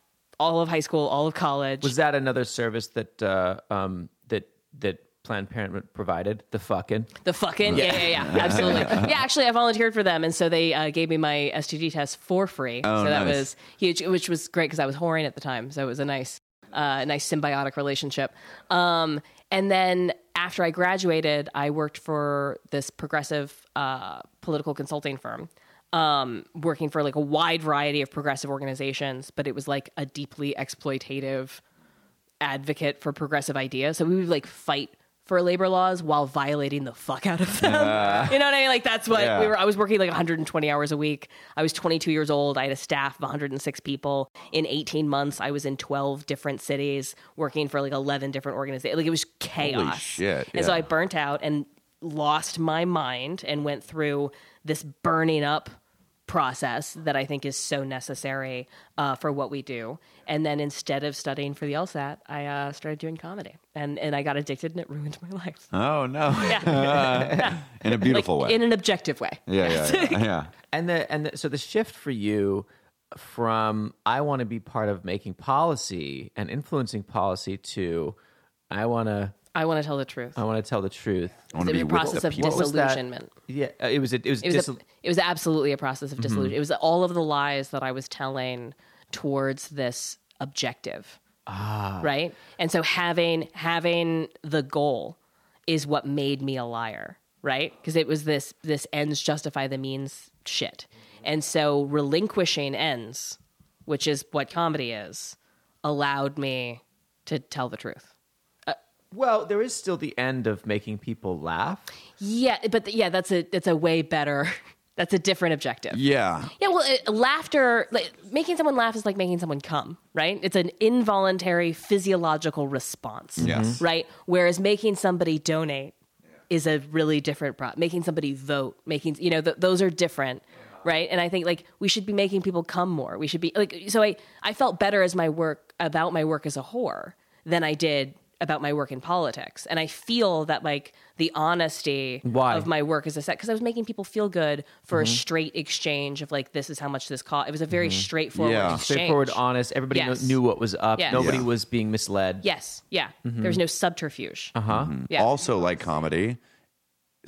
all of high school, all of college. Was that another service that uh, um, that that Planned Parenthood provided? The fucking. the fucking, yeah, yeah, yeah, absolutely. Yeah, actually, I volunteered for them. And so they uh, gave me my STD test for free. Oh, so that nice. was huge, which was great because I was whoring at the time. So it was a nice, uh, nice symbiotic relationship. Um, and then after I graduated, I worked for this progressive uh, political consulting firm. um, working for like a wide variety of progressive organizations, but it was like a deeply exploitative advocate for progressive ideas. So we would like fight for labor laws while violating the fuck out of them. you know what I mean? Like that's what Yeah. we were. I was working like 120 hours a week. I was 22 years old. I had a staff of 106 people. In 18 months, I was in 12 different cities working for like 11 different organizations. Like it was chaos. Holy shit, And so. I burnt out and lost my mind and went through this burning up process that I think is so necessary uh, for what we do. And then instead of studying for the LSAT, I uh, started doing comedy, and and I got addicted, and it ruined my life. Oh no, Yeah, in a beautiful like, way. in an objective way. yeah, yeah, yeah, yeah. And the and the, so the shift for you from I want to be part of making policy and influencing policy to I want to I want to tell the truth. I want to tell the truth. I want to be a process of people. What was that? disillusionment. Yeah, uh, it was it was, It was, dis- a, it was absolutely a process Mm-hmm. of disillusion. It was all of the lies that I was telling towards this objective. Ah. Right? And so having having the goal is what made me a liar, right? Because it was this this ends justify the means shit. And so relinquishing ends, which is what comedy is, allowed me to tell the truth. Well, there is still the end of making people laugh. Yeah, but th- yeah, that's a that's a way better that's a different objective. Yeah, Yeah, well, it, laughter, like, making someone laugh is like making someone come, right? It's an involuntary physiological response, Yes. Mm-hmm. right? Whereas making somebody donate is a really different pro. Making somebody vote, making you know, th- those are different, right? And I think like we should be making people come more. We should be like so. I I felt better as my work about my work as a whore than I did about my work in politics, and I feel that like the honesty Why? of my work as a set because I was making people feel good for a straight exchange of like this is how much this cost. It was a very straightforward Yeah. exchange. Straightforward, honest. Everybody kno- Yes. knew what was up. Yes. Nobody Yeah. was being misled. Yes, yeah. There was no subterfuge. Uh Uh-huh. huh. Yeah. Also, like comedy,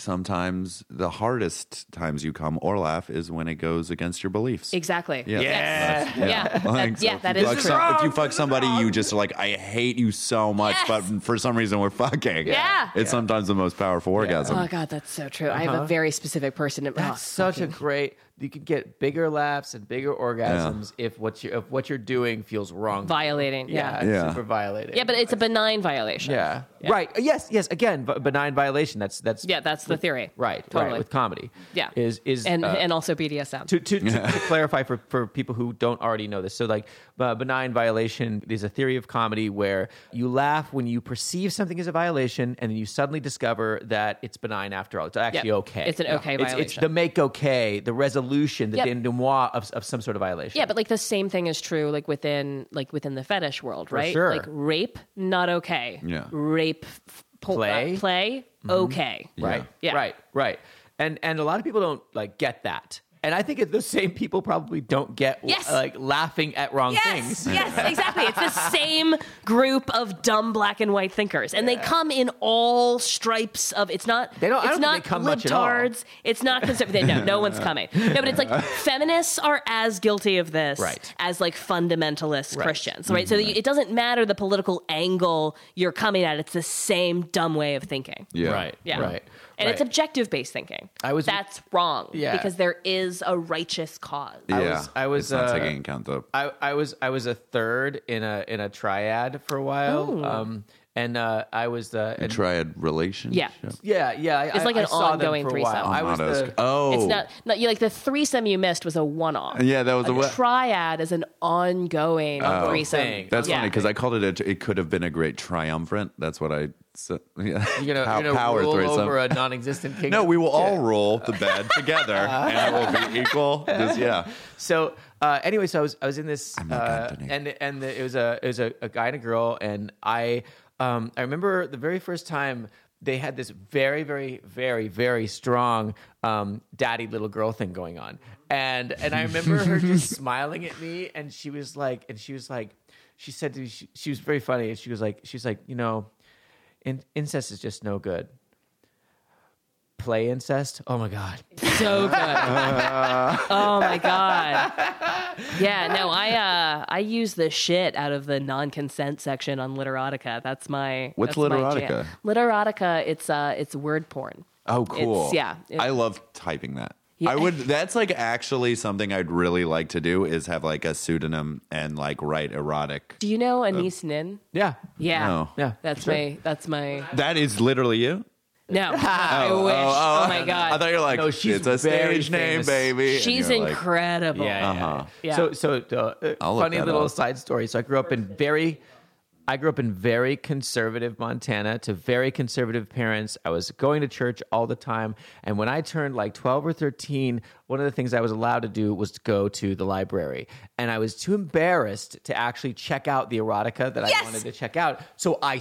sometimes the hardest times you come or laugh is when it goes against your beliefs. exactly. Yeah. Yes. Yeah. Like, That- yeah, if that you is fuck true. some- if you fuck somebody, you just are like, I hate you so much, Yes. but for some reason we're fucking. Yeah. It's sometimes the most powerful orgasm. Oh god, that's so true. I have a uh-huh. very specific person. In, That's oh, such a great. You could get bigger laughs and bigger orgasms if what you if what you're doing feels wrong. violating. Yeah, Yeah. it's Yeah. super violating. Yeah, but it's a benign violation. yeah. right. Yes, yes. Again, b- benign violation. That's that's Yeah, that's the theory. right. Totally. Right. With comedy. Yeah. Is is and uh, and also BDSM. to, to, to, to clarify for, for people who don't already know this so like uh, benign violation is a theory of comedy where you laugh when you perceive something as a violation and then you suddenly discover that it's benign after all it's actually Yep. okay It's an okay it's, it's violation. the make okay the resolution the Yep. denouement of, of some sort of violation Yeah, but like the same thing is true like within like within the fetish world, right? sure. Like rape, not okay. Yeah. Rape, f- po- Play. uh, play, okay. right Yeah. right right and and a lot of people don't like get that and i think it's the same people probably don't get Yes. like laughing at wrong Yes, things yes, exactly. It's the same group of dumb black and white thinkers, and they come in all stripes of. It's not. They don't- I It's don't think not they come much at all. libtards. It's not conservative. no, no one's coming. No, but it's like feminists are as guilty of this Right. as like fundamentalist Right. Christians, right? So that you- it doesn't matter the political angle you're coming at. It's the same dumb way of thinking. Yeah. right Yeah. right And it's objective based thinking. I was- That's wrong. Yeah. Because there is a righteous cause. Yeah. was- I was, It's not uh, taking account the. I, I was I was a third in a in a triad for a while, um, and uh, I was the and- triad relationship. Yeah. yeah yeah. I, It's like I an saw them ongoing for a while. threesome. I was the oh. It's not, not you like the threesome you missed was a one off. Yeah, that was a a what? triad is an ongoing threesome. thing. That's Yeah. funny because I called it. A, it could have been a great triumvirate. That's what I said. Yeah. you're gonna, Pow- you're gonna power roll threesome. over a non-existent kingdom. No, we will all roll the bed together, and it will be equal. Just yeah. So uh, anyway, so I was I was in this uh, Anthony. and and the, it was a it was a, a guy and a girl, and I um, I remember the very first time they had this very very very very strong um, daddy little girl thing going on, and and I remember her just smiling at me, and she was like, and she was like, she said to me, she, she was very funny, and she was like, she was like, you know, in, incest is just no good. Play incest? Oh my god! So good. oh my god. Yeah, no, I uh I use the shit out of the non-consent section on Literotica. That's my What's that's my Literotica? jam. Literotica, it's uh it's word porn. Oh, cool. It's- yeah. It- I love typing that. I would. That's like actually something I'd really like to do is have like a pseudonym and like write erotic. Do you know Anaïs Nin? Yeah. Yeah. No. Yeah. That's sure. my that's my That is literally you. No. I wish. Oh, my god. I thought you were like, No, she's it's a very stage name, baby. And She's you're like, incredible. Yeah, yeah, Uh-huh. yeah. Yeah. So, so uh, I'll look funny that little up. side story. So, I grew up in very, I grew up in very conservative Montana to very conservative parents. I was going to church all the time, and when I turned like twelve or thirteen, one of the things I was allowed to do was to go to the library, and I was too embarrassed to actually check out the erotica that Yes! I wanted to check out. So I.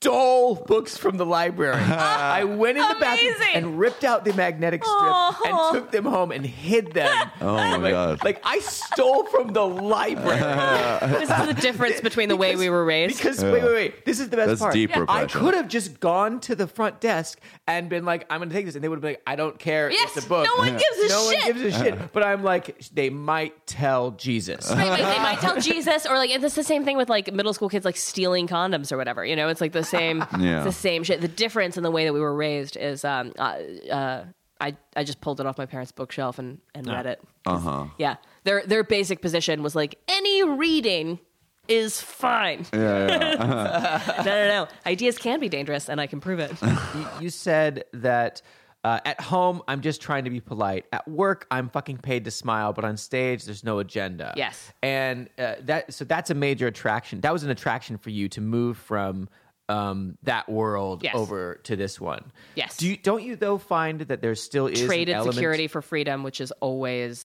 Stole books from the library. I went in the bathroom and ripped out the magnetic strip Oh. and took them home and hid them. Oh my like, god. like I stole from the library. This is the difference between the way we were raised. Because wait, wait, wait. This is the best That's part. deep I repression. could have just gone to the front desk and been like, "I'm going to take this," and they would have been like, "I don't care. Yes, it's a book. no one gives a no shit." one gives a shit." But I'm like, they might tell Jesus. Right, like, they might tell Jesus, or like it's the same thing with like middle school kids like stealing condoms or whatever. You know, it's like the same, Yeah. it's the same shit. The difference in the way that we were raised is, um, uh, uh, I I just pulled it off my parents' bookshelf and and read it. Uh huh. Yeah, their their basic position was like any reading is fine. Yeah, yeah. no, no, no. Ideas can be dangerous, and I can prove it. you, you said that uh, at home I'm just trying to be polite. At work I'm fucking paid to smile, but on stage there's no agenda. Yes. and uh, that so that's a major attraction. That was an attraction for you to move from. Um, that world Yes. over to this one. Yes. Do you, don't you though find that there still is an Traded element- security for freedom, which is always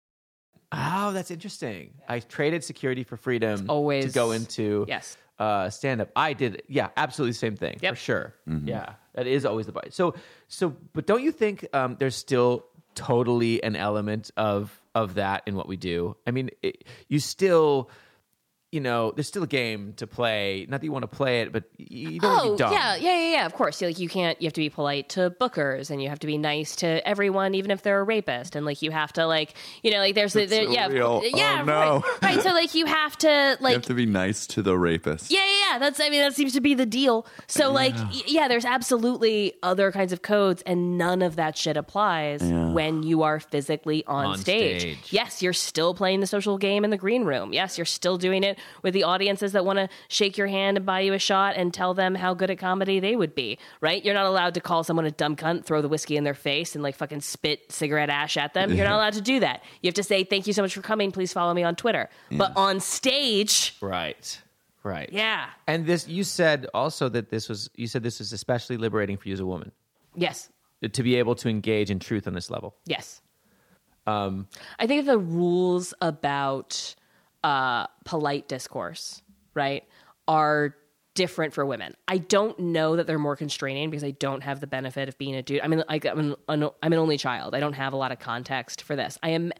Oh, that's interesting. I traded security for freedom always- to go into Yes. uh, stand up. I did, yeah, absolutely the same thing Yep. for sure. Yeah, that is always the part. So, so, but don't you think um, there's still totally an element of of that in what we do? I mean, it, you still. You know, there's still a game to play. Not that you want to play it, but you don't want to Oh be dumb. yeah, yeah, yeah, yeah. Of course, like you can't. You have to be polite to bookers, and you have to be nice to everyone, even if they're a rapist. And like you have to, like you know, like there's, there, so yeah, real. course- yeah, Oh, no. right, right. So like you have to like You like. have to be nice to the rapist. yeah, yeah, yeah. That's. I mean, that seems to be the deal. So, like, yeah, there's absolutely other kinds of codes, and none of that shit applies when you are physically on, On stage. stage. Yes, you're still playing the social game in the green room. Yes, you're still doing it with the audiences that want to shake your hand and buy you a shot and tell them how good at comedy they would be. Right? You're not allowed to call someone a dumb cunt, throw the whiskey in their face, and like fucking spit cigarette ash at them. You're not allowed to do that. You have to say thank you so much for coming. Please follow me on Twitter. But on stage, Right. Right. yeah. And this, you said also that this was, you said this was especially liberating for you as a woman Yes. to be able to engage in truth on this level. Yes. Um, I think the rules about uh, polite discourse, right, are different for women. I don't know that they're more constraining because I don't have the benefit of being a dude. I mean, I'm an, an, I'm an only child. I don't have a lot of context for this. I am.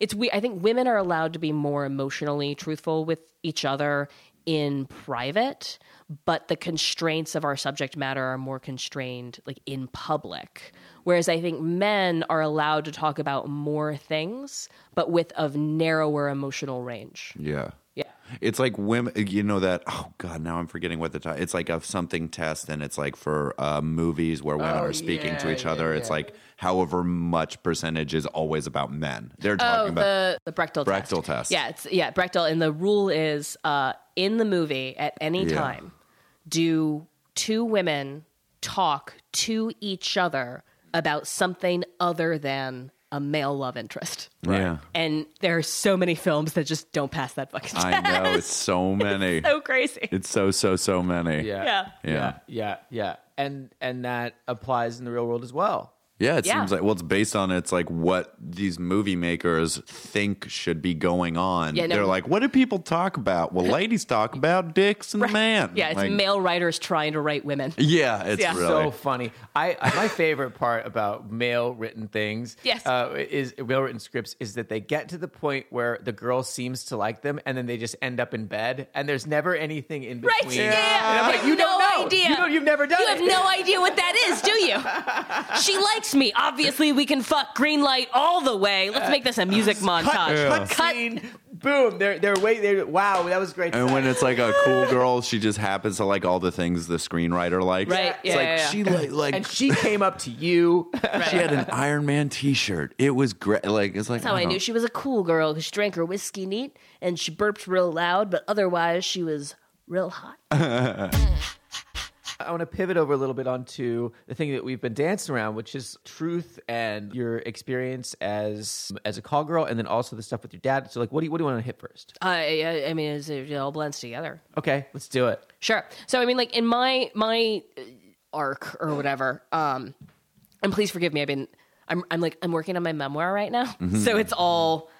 It's we. I think women are allowed to be more emotionally truthful with each other in private, but the constraints of our subject matter are more constrained like in public. Whereas I think men are allowed to talk about more things, but with a narrower emotional range. Yeah. Yeah. It's like women, you know that. Oh God, now I'm forgetting what the title. It's like a something test, and it's like for uh, movies where women Oh, are speaking to each yeah, other. It's like however much percentage is always about men. They're talking Oh, about the the Bechdel test. Bechdel test. Yeah, it's yeah Bechdel, and the rule is uh, in the movie at any Yeah. time, do two women talk to each other about something other than a male love interest? yeah. And there are so many films that just don't pass that fucking test. I know it's so many. so crazy. It's so so so many. Yeah. Yeah. Yeah. Yeah. Yeah. And and that applies in the real world as well. Yeah, it Yeah. seems like well, it's based on it's like what these movie makers think should be going on. Yeah, no. They're like, what do people talk about? Well, ladies talk about dicks and the man. Yeah, it's Like, male writers trying to write women. Yeah, it's Yeah. really So funny. I I- my favorite part about male written things, Yes. uh, is male written scripts is that they get to the point where the girl seems to like them, and then they just end up in bed, and there's never anything in Right? between. Yeah. yeah. And I'm like, you no don't know. idea. You don't. You've never done You it. have no idea what that is, do you? she likes me. Obviously, we can fuck green light all the way. Let's uh, make this a music montage. Cut, cut, Cut. scene, Boom! They're they're wait. They're, wow, that was great. And when it's like a cool girl, she just happens to like all the things the screenwriter likes. Right, It's yeah, like yeah, yeah. she like like and she came up to you. she had an Iron Man T-shirt. It was great. Like it's like That's how I don't- knew she was a cool girl because she drank her whiskey neat and she burped real loud, but otherwise she was real hot. I want to pivot over a little bit onto the thing that we've been dancing around, which is truth and your experience as as a call girl, and then also the stuff with your dad. So, like, what do you what do you want to hit first? I, I, I mean, it's, it all blends together. Okay, let's do it. Sure. So I mean, like in my my uh, arc or whatever. Um, and please forgive me. I've been I'm I'm like I'm working on my memoir right now, so it's all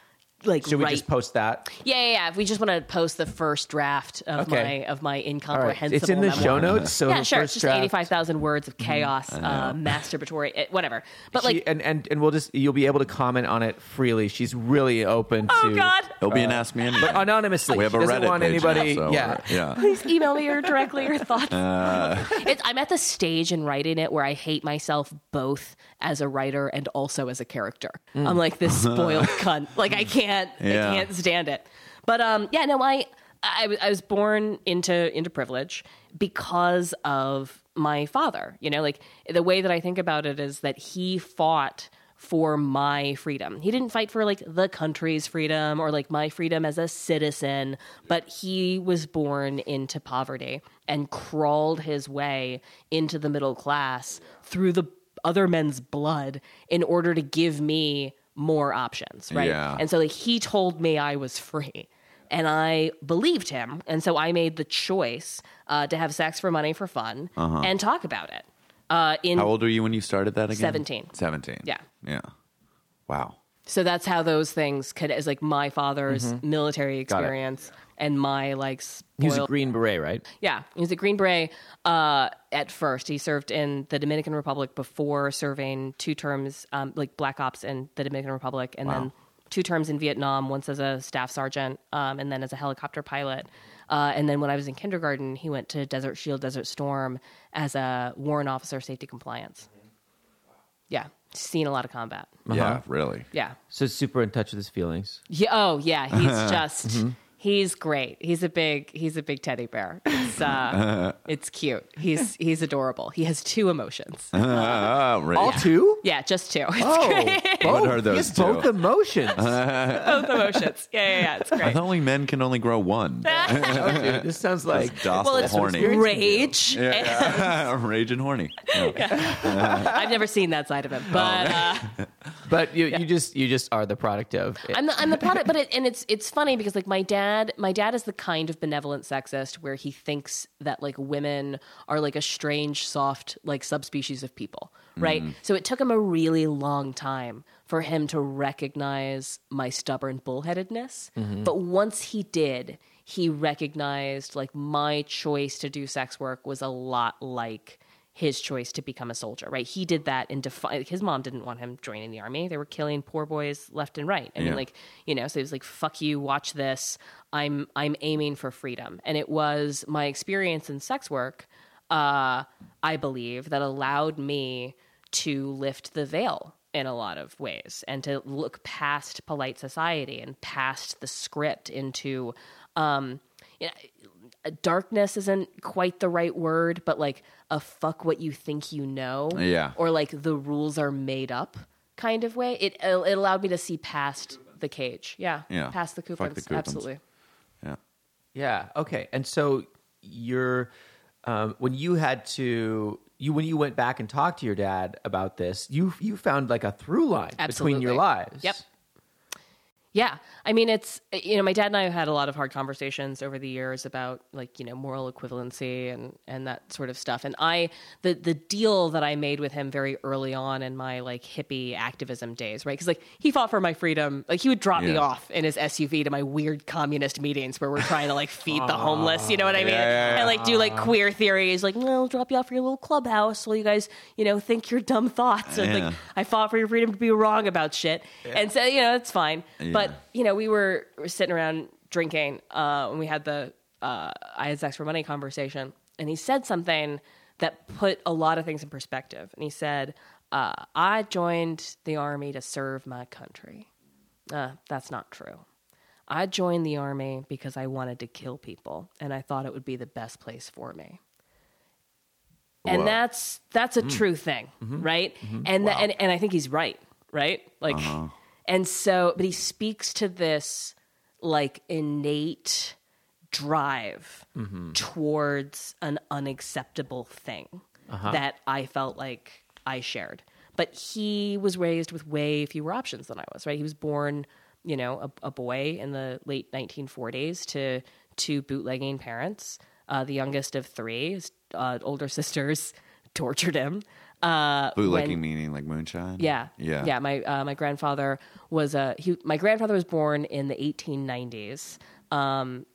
like Should we right. just post that? yeah, yeah, yeah. If we just want to post the first draft of Okay. my of my All right, incomprehensible, it's in the memoir. show notes. So yeah, the sure. first It's just draft- Mm-hmm. eighty five thousand words of chaos, uh, masturbatory, eh, whatever. But like, She- and and and we'll just you'll be able to comment on it freely. She's really open oh to god, It'll be an Ask Me Anything. but anonymously. we have she a doesn't Reddit want page anybody. now, so yeah. yeah. please email me your directly your thoughts. Uh. it's, I'm at the stage in writing it where I hate myself both as a writer and also as a character. Mm. I'm like this spoiled cunt. Like I can't, Yeah. I can't stand it. But um, yeah, no, I, I I was born into into privilege because of my father. You know, like the way that I think about it is that he fought for my freedom. He didn't fight for like the country's freedom or like my freedom as a citizen, but he was born into poverty and crawled his way into the middle class through the other men's blood in order to give me more options, right? Yeah. And so like he told me I was free. And I believed him, and so I made the choice uh, to have sex for money for fun and talk about it. Uh, in How old were you when you started that again? 17. Seventeen. Yeah. Yeah. Wow. So that's how those things could as like my father's military Mm-hmm. it. experience and my like He was a Green Beret, right? yeah, he was a Green Beret uh, at first. He served in the Dominican Republic before serving two terms, um, like Black Ops in the Dominican Republic, and then two terms in Vietnam, once as a staff sergeant um, and then as a helicopter pilot. Uh, and then when I was in kindergarten, he went to Desert Shield, Desert Storm as a warrant officer, safety compliance. Yeah, seen a lot of combat. Uh-huh. Yeah. Really. Yeah. So super in touch with his feelings. Yeah. Oh, yeah. He's just. Mm-hmm. He's great. He's a big. He's a big teddy bear. It's uh, it's cute. He's he's adorable. He has two emotions. Ah, right. All two? Yeah, just two. It's Oh, great. both. What are He those has both emotions. Both emotions. Yeah, yeah, yeah. It's I great. thought only men can only grow one. Dude, this sounds like Docile, Well, it's horny. rage. Rage and horny. Yeah. I've never seen that side of him, but uh, But you, you just you just are the product of. It. I'm the I'm the product. But it, and it's it's funny because like my dad, my dad is the kind of benevolent sexist where he thinks that like women are like a strange, soft like subspecies of people, right? Mm-hmm. So it took him a really long time for him to recognize my stubborn bullheadedness. Mm-hmm. But once he did, he recognized like my choice to do sex work was a lot like his choice to become a soldier, right? He did that in defi- his mom didn't want him joining the army. They were killing poor boys left and right. I mean, like, you know, so he was like, fuck you, watch this. I'm I'm aiming for freedom. And it was my experience in sex work, uh, I believe, that allowed me to lift the veil in a lot of ways and to look past polite society and past the script into um you know, darkness isn't quite the right word, but like a fuck what you think you know. Yeah. Or like the rules are made up kind of way. It it allowed me to see past the cage. Yeah. Yeah. Past the Fuck coupons. the coupons. Absolutely. Yeah. Yeah. Okay. And so you're um, when you had to you when you went back and talked to your dad about this, you you found like a through line between your lives. Yep. Yeah. I mean, it's, you know, my dad and I have had a lot of hard conversations over the years about like, you know, moral equivalency and, and that sort of stuff. And I, the, the deal that I made with him very early on in my like hippie activism days, right? Cause like he fought for my freedom. Like he would drop me off in his SUV to my weird communist meetings where we're trying to like feed the homeless, you know what I mean? yeah, yeah. And like do like queer theories, like, no, I'll drop you off for your little clubhouse while you guys, you know, think your dumb thoughts. And Yeah. like, I fought for your freedom to be wrong about shit. And so, you know, it's fine. But, you know, we were, were sitting around drinking uh, when we had the uh, I had sex for money conversation. And he said something that put a lot of things in perspective. And he said, uh, I joined the army to serve my country. Uh, that's not true. I joined the army because I wanted to kill people and I thought it would be the best place for me. And Whoa. that's that's a true thing, right? And, tha- and and I think he's right, right? Like and so but he speaks to this like innate drive towards an unacceptable thing that I felt like I shared. But he was raised with way fewer options than I was, right? He was born, you know, a, a boy in the late 1940s to two bootlegging parents. Uh, the youngest of three, his uh, older sisters tortured him. Uh, Bootlegging when- meaning like moonshine. yeah, yeah, yeah. My uh, my grandfather was a he. My grandfather was born in the 1890s um,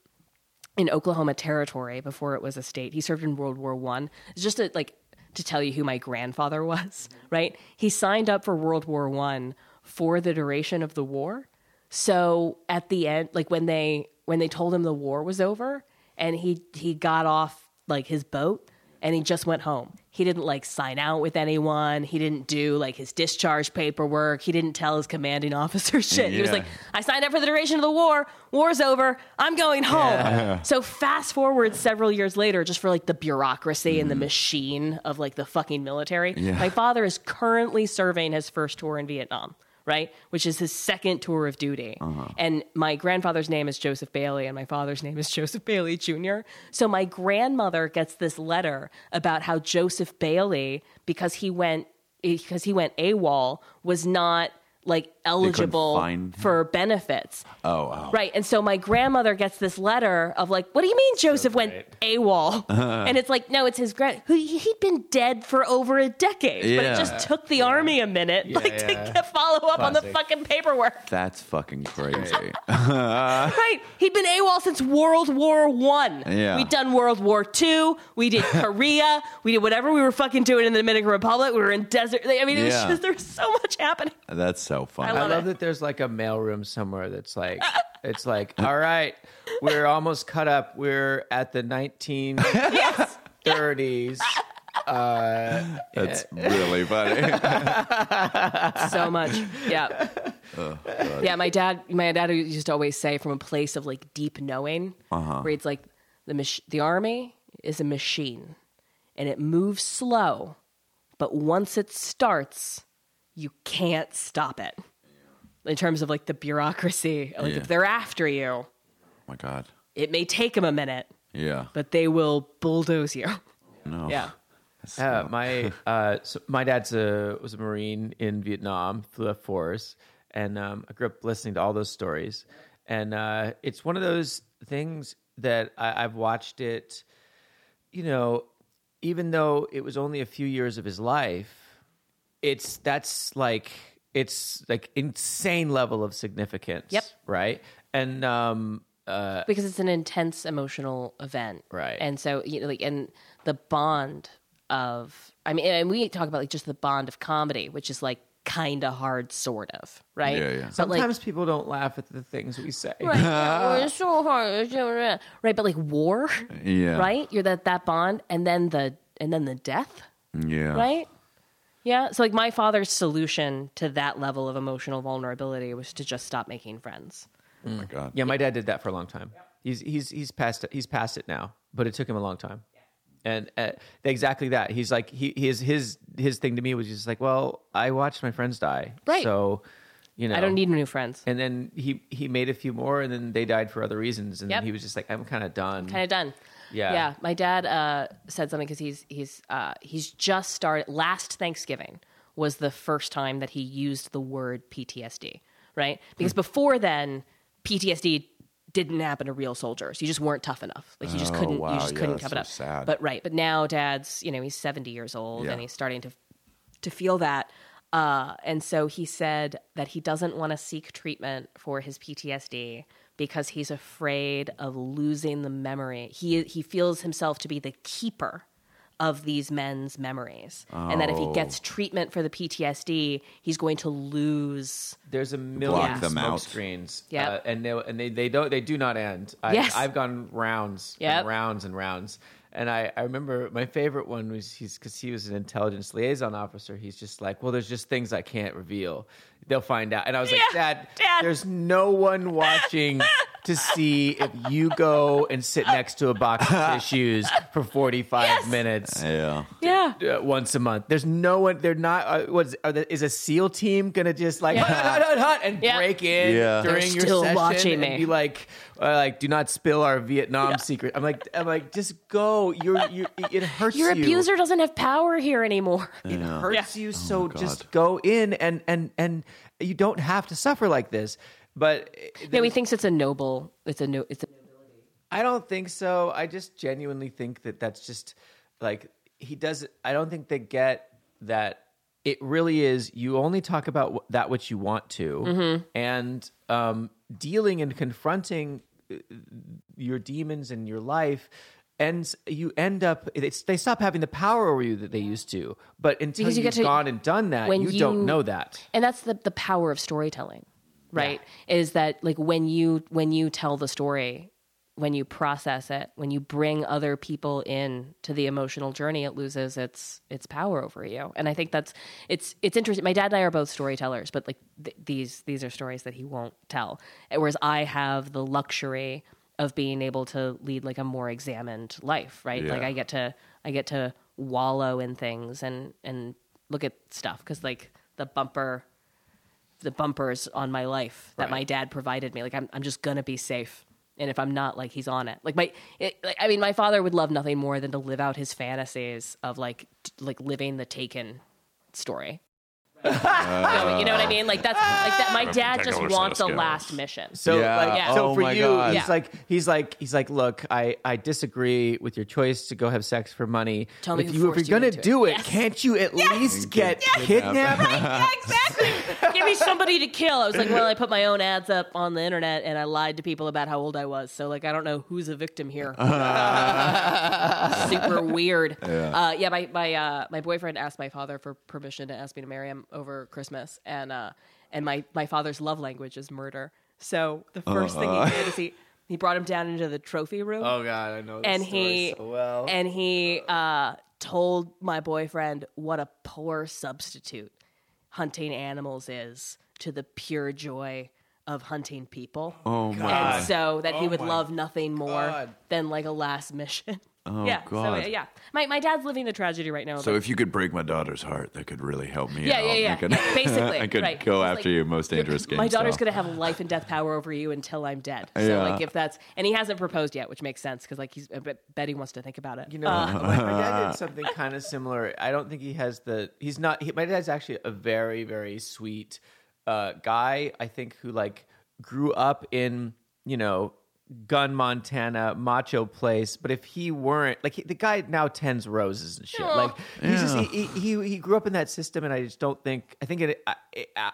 in Oklahoma Territory before it was a state. He served in World War One. It's just to, like to tell you who my grandfather was. Right? He signed up for World War One for the duration of the war. So at the end, like when they when they told him the war was over, and he he got off like his boat and he just went home. He didn't like sign out with anyone. He didn't do like his discharge paperwork. He didn't tell his commanding officer shit. He was like, I signed up for the duration of the war. War's over. I'm going home. So fast forward several years later, just for like the bureaucracy and the mm. machine of like the fucking military. Yeah. My father is currently serving his first tour in Vietnam. Right, which is his second tour of duty, uh-huh. and my grandfather's name is Joseph Bailey, and my father's name is Joseph Bailey Jr. So my grandmother gets this letter about how Joseph Bailey, because he went because he went AWOL, was not like eligible for benefits. Oh, wow. Right. And so my grandmother gets this letter of like, what do you mean Joseph went AWOL? and it's like, no, it's his grand who he'd been dead for over a decade. But it just took the army a minute like to get follow up on the fucking paperwork. That's fucking crazy. Right. He'd been AWOL since World War One. Yeah. We'd done World War Two. We did Korea. we did whatever we were fucking doing in the Dominican Republic. We were in desert. I mean, it was just there was so much happening. That's so funny. I I love love it. that there's like a mailroom somewhere that's like, it's like, all right, we're almost cut up. We're at the 1930s. Uh, that's really funny. so much. Yeah. Oh, yeah, my dad my dad used to always say from a place of like deep knowing uh-huh. where it's like the mach- the army is a machine and it moves slow, but once it starts, you can't stop it. In terms of like the bureaucracy, like Yeah. if they're after you, oh my god. it may take them a minute, Yeah. but they will bulldoze you. No. Yeah. Uh, my uh, so my dad's a was a marine in Vietnam, flew F fours, and um, I grew up listening to all those stories. And uh, it's one of those things that I, I've watched it. You know, even though it was only a few years of his life, it's that's like it's like insane level of significance. Yep. Right. And um, uh, because it's an intense emotional event Right. and so you know like and the bond of i mean and we talk about like just the bond of comedy which is like kind of hard sort of right Yeah, yeah. but like sometimes people don't laugh at the things we say. right yeah, it's so hard right but like war Yeah. right you're that that bond and then the and then the death Yeah. right yeah so like my father's solution to that level of emotional vulnerability was to just stop making friends Oh my god. Yeah, my dad did that for a long time. He's he's he's past it. He's past it now, but it took him a long time. And uh, exactly that. He's like he his his his thing to me was just like, well, I watched my friends die, Right. So, you know, i don't need new friends And then he he made a few more, and then they died for other reasons, and Yep. then he was just like, I'm kind of done. kind of done. Yeah. yeah. My dad uh, said something because he's he's uh, he's just started. Last Thanksgiving was the first time that he used the word PTSD, right? Because before then, PTSD didn't happen to real soldiers. You just weren't tough enough. Like you just Oh, couldn't. wow. You just Yeah, couldn't cover it up. sad. But right. But now, dad's you know he's seventy years old Yeah. and he's starting to to feel that. Uh, and so he said that he doesn't want to seek treatment for his PTSD because he's afraid of losing the memory. He he feels himself to be the keeper of these men's memories, and that if he Oh. gets treatment for the PTSD, he's going to lose. There's a million Block them smoke out. screens, Yep. uh, and they and they they don't they do not end. I, Yes. I've gone rounds, Yep. and rounds and rounds, And I, I remember my favorite one was he's because he was an intelligence liaison officer. He's just like, well, there's just things I can't reveal. They'll find out. And I was like, Dad, Dad. there's no one watching to see if you go and sit next to a box of tissues for 45 Yes. minutes Yeah. Yeah. uh, once a month. There's no one. They're not. Uh, what's are the, is a SEAL team gonna just like Yeah. hut, hut, hut, hut, and Yeah. break in Yeah. during They're your still session watching and me. be like, uh, like do not spill our Vietnam secret. I'm like, I'm like, just go. You're, you it hurts Your you. abuser doesn't have power here anymore. It hurts you. So Oh God. just go in and and and you don't have to suffer like this. But Yeah, he thinks it's a noble. It's a no. It's a nobility. I don't think so. I just genuinely think that that's just like he does. I don't think they get that it really is. You only talk about that which you want to, and um, dealing and confronting uh, your demons in your life. And you end up, it's, they stop having the power over you that they used to. But until Because you you've get to- gone and done that, when you, don't know that. and that's the the power of storytelling right is that like when you when you tell the story when you process it when you bring other people in to the emotional journey it loses its its power over you. And i think that's it's it's interesting my dad and i are both storytellers but like th- these these are stories that he won't tell. Whereas i have the luxury of being able to lead like a more examined life right? Like i get to i get to wallow in things and and look at stuff because like the bumper the bumpers on my life that my dad provided me. Like i'm, I'm just gonna be safe. And if i'm not like he's on it. Like my it, like, i mean my father would love nothing more than to live out his fantasies of like t- like living the taken story you, know, you know what i mean like that's like that my dad just Particular wants set a of last skills. mission So Yeah. like Yeah. so Oh for my you, God. he's Yeah. like he's like he's like, look, I I disagree with your choice to go have sex for money. Tell But me if who you, if you're you gonna into it. do it, Yes. can't you at least get kidnapped? yeah, exactly. Give me somebody to kill. I was like, well, I put my own ads up on the internet and I lied to people about how old I was. So, like, I don't know who's a victim here. Super weird. Yeah, uh, yeah my my uh, my boyfriend asked my father for permission to ask me to marry him over Christmas, and uh, and my my father's love language is murder. So the 1st thing he did is he he brought him down into the trophy room Oh god, I know this and he so well. and he uh, told my boyfriend what a poor substitute hunting animals is to the pure joy of hunting people. Oh my. And so that he would love nothing more God. than like a last mission. Oh yeah. God. So yeah, my my dad's living the tragedy right now. So but- if you could break my daughter's heart, that could really help me yeah, out. yeah, yeah, I could. Basically, I could right. go after like, you most dangerous game. My daughter's style. gonna have life and death power over you until I'm dead. So Yeah. like if that's and he hasn't proposed yet, which makes sense because like he's I bet Betty wants to think about it. You know, my, my dad did something kind of similar. I don't think he has the. He's not. He, my dad's actually a very, very sweet uh, guy. I think who like grew up in you know gun Montana macho place. But if he weren't like he, the guy now tends roses and shit. Like he's just he, he he he grew up in that system, and I just don't think. I think it, uh,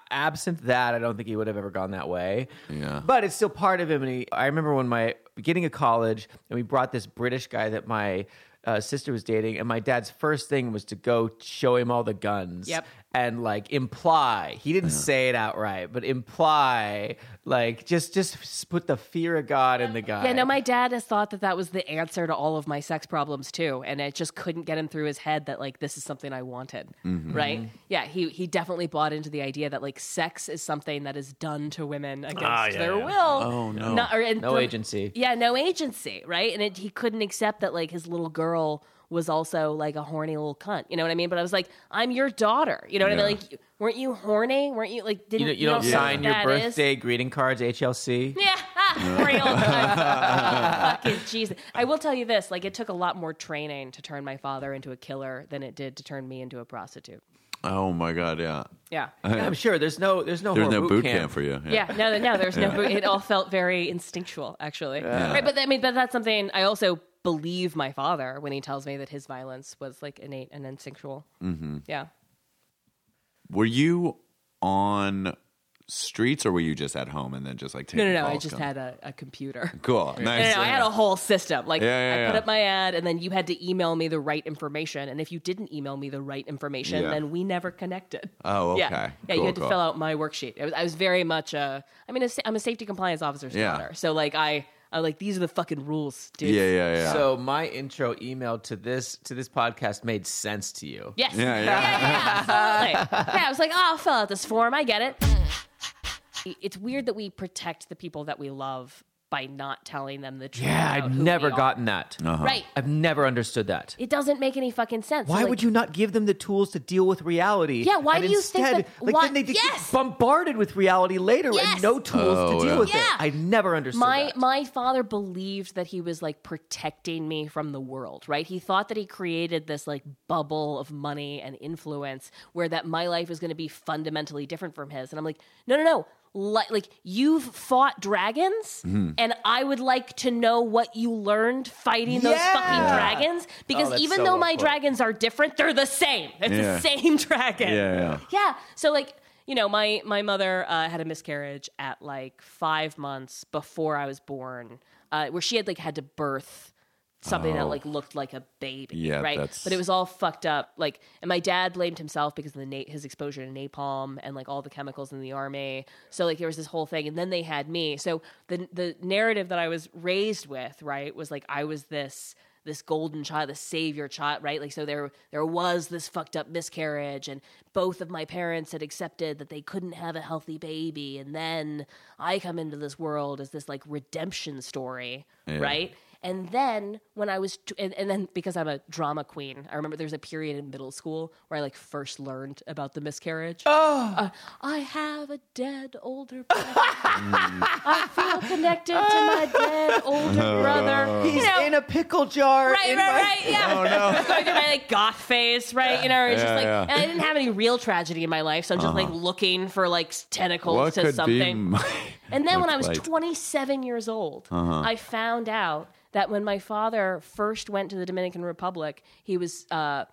absent that, I don't think he would have ever gone that way. Yeah. But it's still part of him. And he, I remember when my beginning of college, and we brought this British guy that my uh, sister was dating, and my dad's first thing was to go show him all the guns. Yep. And like imply, he didn't say it outright, but imply, like just just put the fear of God in the guy. Yeah, no, my dad has thought that that was the answer to all of my sex problems too, and it just couldn't get him through his head that like this is something I wanted, Mm-hmm. right? Yeah, he he definitely bought into the idea that like sex is something that is done to women against Ah, yeah, their yeah. will. Oh, no. Not- or- No from- agency. Yeah, no agency, right? And it, he couldn't accept that like his little girl was also like a horny little cunt. You know what I mean? But I was like, I'm your daughter. You know what I mean? Like, weren't you horny? Weren't you like? Didn't you, you don't know sign your that is? birthday greeting cards, HLC. Yeah, horny old cunt. Fucking Jesus. I will tell you this: like, it took a lot more training to turn my father into a killer than it did to turn me into a prostitute. Oh my God, yeah. Yeah. I'm sure there's no there's no There's no boot camp. for you. Yeah, no, no, there's no. It all felt very instinctual, actually. Right, but I mean, but that's something I also believe my father when he tells me that his violence was like innate and instinctual. Mm-hmm. Yeah. Were you on streets or were you just at home and then just like taking No, no, no. I just had a, a computer. cool. No, Nice. no, no, I had a whole system. Like Yeah, yeah, I put yeah. up my ad, and then you had to email me the right information. And if you didn't email me the right information, then we never connected. Oh, okay. Yeah, yeah. Cool, you had to fill out my worksheet. I was, I was very much a. I mean, a sa- I'm a safety compliance officer's daughter, so like I. Uh, like these are the fucking rules, dude. Yeah, yeah, yeah. So my intro email to this to this podcast made sense to you. Yes. Yeah, yeah. yeah, absolutely. yeah, I was like, oh, I'll fill out this form. I get it. It's weird that we protect the people that we love by not telling them the truth. Yeah, about I've who never we are. gotten that. Uh-huh. Right. I've never understood that. It doesn't make any fucking sense. Why Like, would you not give them the tools to deal with reality? Yeah, why and do you think that- Like why- then they get Yes! bombarded with reality later Yes! and no tools Oh, to deal yeah. with Yeah. it. I never understood my that. my father believed that he was like protecting me from the world right he thought that he created this like bubble of money and influence where that my life was going to be fundamentally different from his and i'm like no no no like, like you've fought dragons Mm-hmm. and i would like to know what you learned fighting those Yeah. fucking dragons because Oh, even so though my put. dragons are different they're the same it's Yeah. the same dragon Yeah, yeah. yeah. So like, you know, my my mother uh, had a miscarriage at like five months before I was born, uh, where she had like had to birth something that oh. like looked like a baby, Yeah, right? that's- But it was all fucked up. Like, and my dad blamed himself because of the na- his exposure to napalm and like all the chemicals in the army. So like there was this whole thing, and then they had me. So the the narrative that I was raised with, right, was like I was this this golden child, the savior child, right? Like so there there was this fucked up miscarriage and both of my parents had accepted that they couldn't have a healthy baby and then I come into this world as this like redemption story, right? And then when I was, t- and, and then because I'm a drama queen, I remember there's a period in middle school where I like first learned about the miscarriage. Oh, uh, I have a dead older brother. I feel connected to my dead older brother. He's you know, in a pickle jar. Right, in right, my- right. Yeah. Oh no. I was going through my like goth phase, right? You know, it's just like, yeah. and I didn't have any real tragedy in my life, so I'm just like uh-huh. looking for like tentacles What to could something. And then when I was like- 27 years old, I found out that when my father first went to the Dominican Republic, he was uh,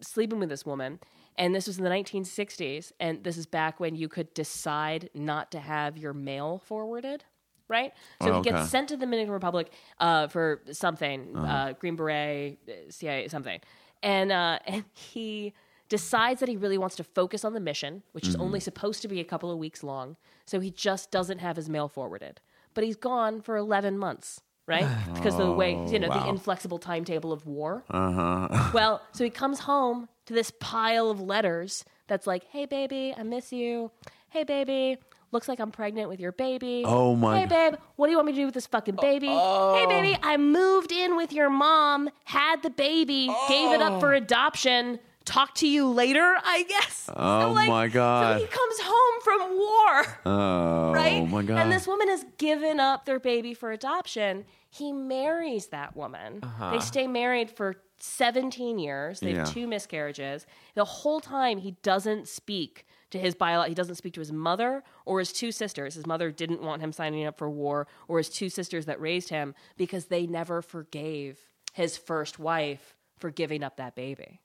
sleeping with this woman. And this was in the 1960s. And this is back when you could decide not to have your mail forwarded, right? So Oh, he gets sent to the Dominican Republic uh, for something, uh, Green Beret, uh, CIA, something. And, uh, and he decides that he really wants to focus on the mission, which is only supposed to be a couple of weeks long. So he just doesn't have his mail forwarded. But he's gone for 11 months, right? Because of the way, you know, the inflexible timetable of war. Uh-huh. well, so he comes home to this pile of letters that's like, hey, baby, I miss you. Hey, baby. Looks like I'm pregnant with your baby. Oh, my Hey, babe, what do you want me to do with this fucking baby? Oh. Hey, baby, I moved in with your mom, had the baby, gave it up for adoption. Talk to you later, I guess. Oh, my God. So he comes home from war, Oh right? my god. And this woman has given up their baby for adoption. He marries that woman. Uh-huh. They stay married for 17 years. They have two miscarriages. The whole time he doesn't speak to his bio he doesn't speak to his mother or his two sisters. His mother didn't want him signing up for war or his two sisters that raised him because they never forgave his first wife for giving up that baby.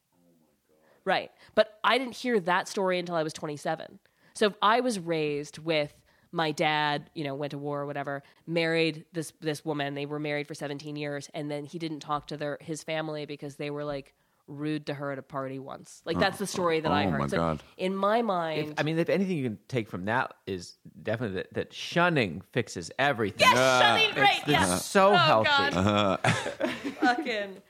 Right. But I didn't hear that story until I was 27. So if I was raised with my dad, you know, went to war or whatever, married this this woman. They were married for 17 years and then he didn't talk to their his family because they were like rude to her at a party once. Like that's the story that I Oh, heard. my so God. in my mind, I mean, if anything you can take from that is definitely that, that shunning fixes everything. yes, uh, shunning, right? It's Yeah. so Oh, healthy. God. Fucking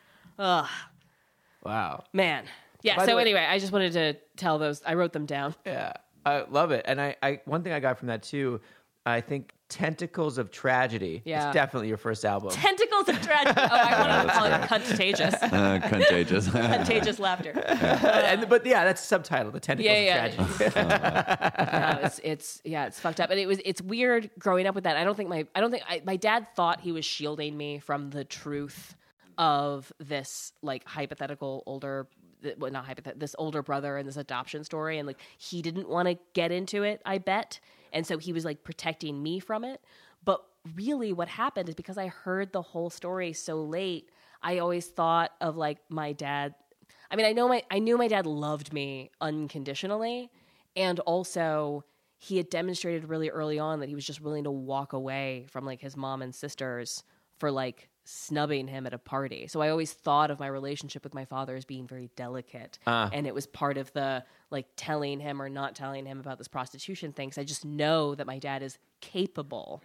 Wow. man. Yeah. By so way- anyway, I just wanted to tell those. I wrote them down. Yeah, I love it. And I, I one thing I got from that too, I think Tentacles of Tragedy Yeah. is definitely your first album. Tentacles of tragedy. Oh, I wanted to call it contagious. Uh, contagious. contagious laughter. and, but yeah, that's subtitle, the Tentacles Yeah, of yeah. Tragedy. yeah, it's it's yeah, it's fucked up. And it was it's weird growing up with that. I don't think my I don't think I, my dad thought he was shielding me from the truth of this like hypothetical older well, not hypothetical this older brother and this adoption story and like he didn't want to get into it i bet and so he was like protecting me from it. But really what happened is because i heard the whole story so late i always thought of like my dad. I mean, I know my I knew my dad loved me unconditionally, and also he had demonstrated really early on that he was just willing to walk away from like his mom and sisters for like snubbing him at a party. So I always thought of my relationship with my father as being very delicate, and it was part of the like telling him or not telling him about this prostitution thing. 'cause I just know that my dad is capable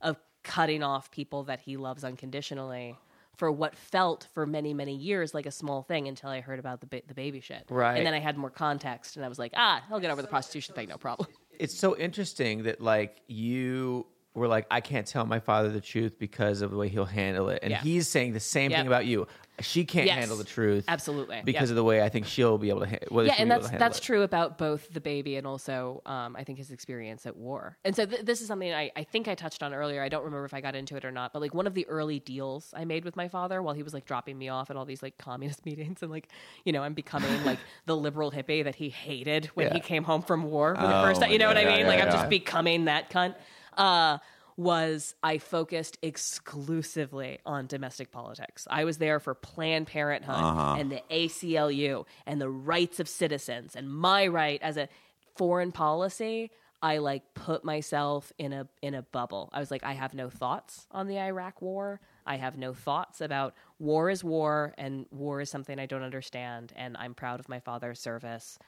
of cutting off people that he loves unconditionally for what felt for many many years like a small thing until I heard about the ba- the baby shit. Right. And then I had more context and I was like, ah, I'll get over the prostitution thing, no problem. it's so interesting that like you were like, I can't tell my father the truth because of the way he'll handle it, and Yeah. he's saying the same Yep. thing about you. She can't Yes. handle the truth, Absolutely. because Yep. of the way I think she'll be able to. Ha- whether yeah, she'll and be able that's to handle that's it. true about both the baby and also um, I think his experience at war. And so th- this is something I, I think I touched on earlier. I don't remember if I got into it or not, but like one of the early deals I made with my father while he was like dropping me off at all these like communist meetings and like you know I'm becoming like the liberal hippie that he hated when he came home from war for the Oh, first time. You know what I yeah, mean? yeah, like I'm yeah. just becoming that cunt. Uh, was I focused exclusively on domestic politics. I was there for Planned Parenthood and the ACLU and the rights of citizens and my right as a foreign policy. I like put myself in a in a bubble. I was like, I have no thoughts on the Iraq war. I have no thoughts about war is war and war is something I don't understand. And I'm proud of my father's service.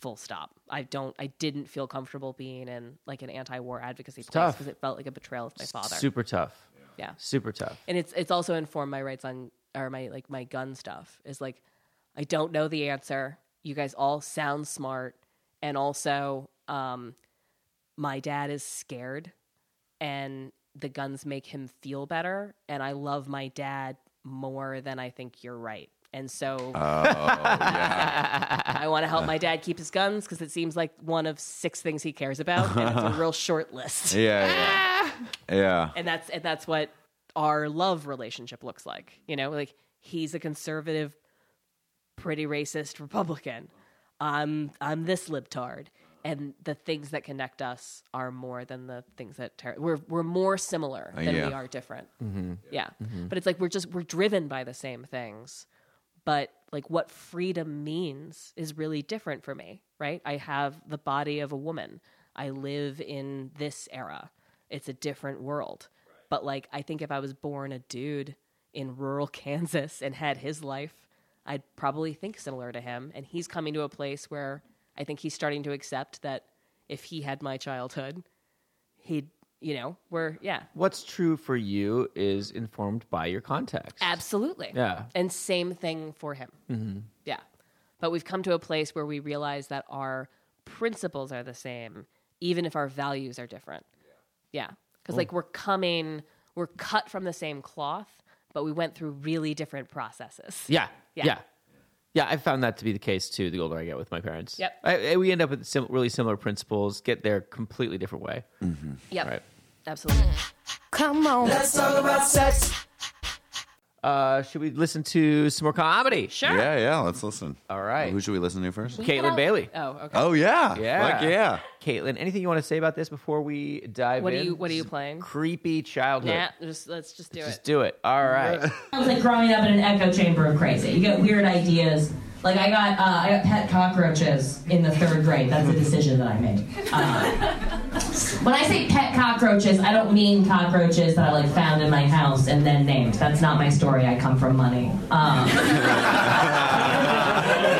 Full stop. I don't. I didn't feel comfortable being in like an anti-war advocacy place because it felt like a betrayal of my father. super tough. Yeah. super tough. and it's it's also informed my rights on or my like my gun stuff is like I don't know the answer. You guys all sound smart, and also um, my dad is scared, and the guns make him feel better, and I love my dad more than I think you're right. And so oh, I want to help my dad keep his guns because it seems like one of six things he cares about, and it's a real short list Yeah, yeah, yeah. and that's and that's what our love relationship looks like. You know, like he's a conservative, pretty racist Republican. I'm I'm this libtard, and the things that connect us are more than the things that ter- we're we're more similar than yeah. we are different. Mm-hmm. Yeah, mm-hmm. but it's like we're just we're driven by the same things, but like what freedom means is really different for me. Right? I have the body of a woman. I live in this era. It's a different world. But like I think if I was born a dude in rural Kansas and had his life, I'd probably think similar to him. And he's coming to a place where I think he's starting to accept that if he had my childhood, he'd, you know, we're, yeah, What's true for you is informed by your context. absolutely. Yeah. And same thing for him. Mm-hmm. Yeah. But we've come to a place where we realize that our principles are the same, even if our values are different. Yeah. Because, like, we're coming, we're cut from the same cloth, but we went through really different processes. Yeah, Yeah. yeah, yeah. I found that to be the case too. The older I get with my parents, Yep. I, I- we end up with sim- really similar principles. Get there completely different way. Yep. Right. Absolutely. Come on. Let's talk about sex. Uh, should we listen to some more comedy? Sure. Yeah, yeah. Let's listen. All right. Who should we listen to first? Caitlin Bailey. Oh, okay. Oh yeah, Yeah. Fuck yeah. Caitlin, anything you want to say about this before we dive What are in? you- what are you playing? Creepy childhood. Yeah, just, let's just do it. Just it. do it. All right. I was like growing up in an echo chamber of crazy. You get weird ideas. Like I got, uh, I got pet cockroaches in the third grade. That's a decision that I made. Uh, when I say pet cockroaches, I don't mean cockroaches that I like found in my house and then named. That's not my story. I come from money. Um,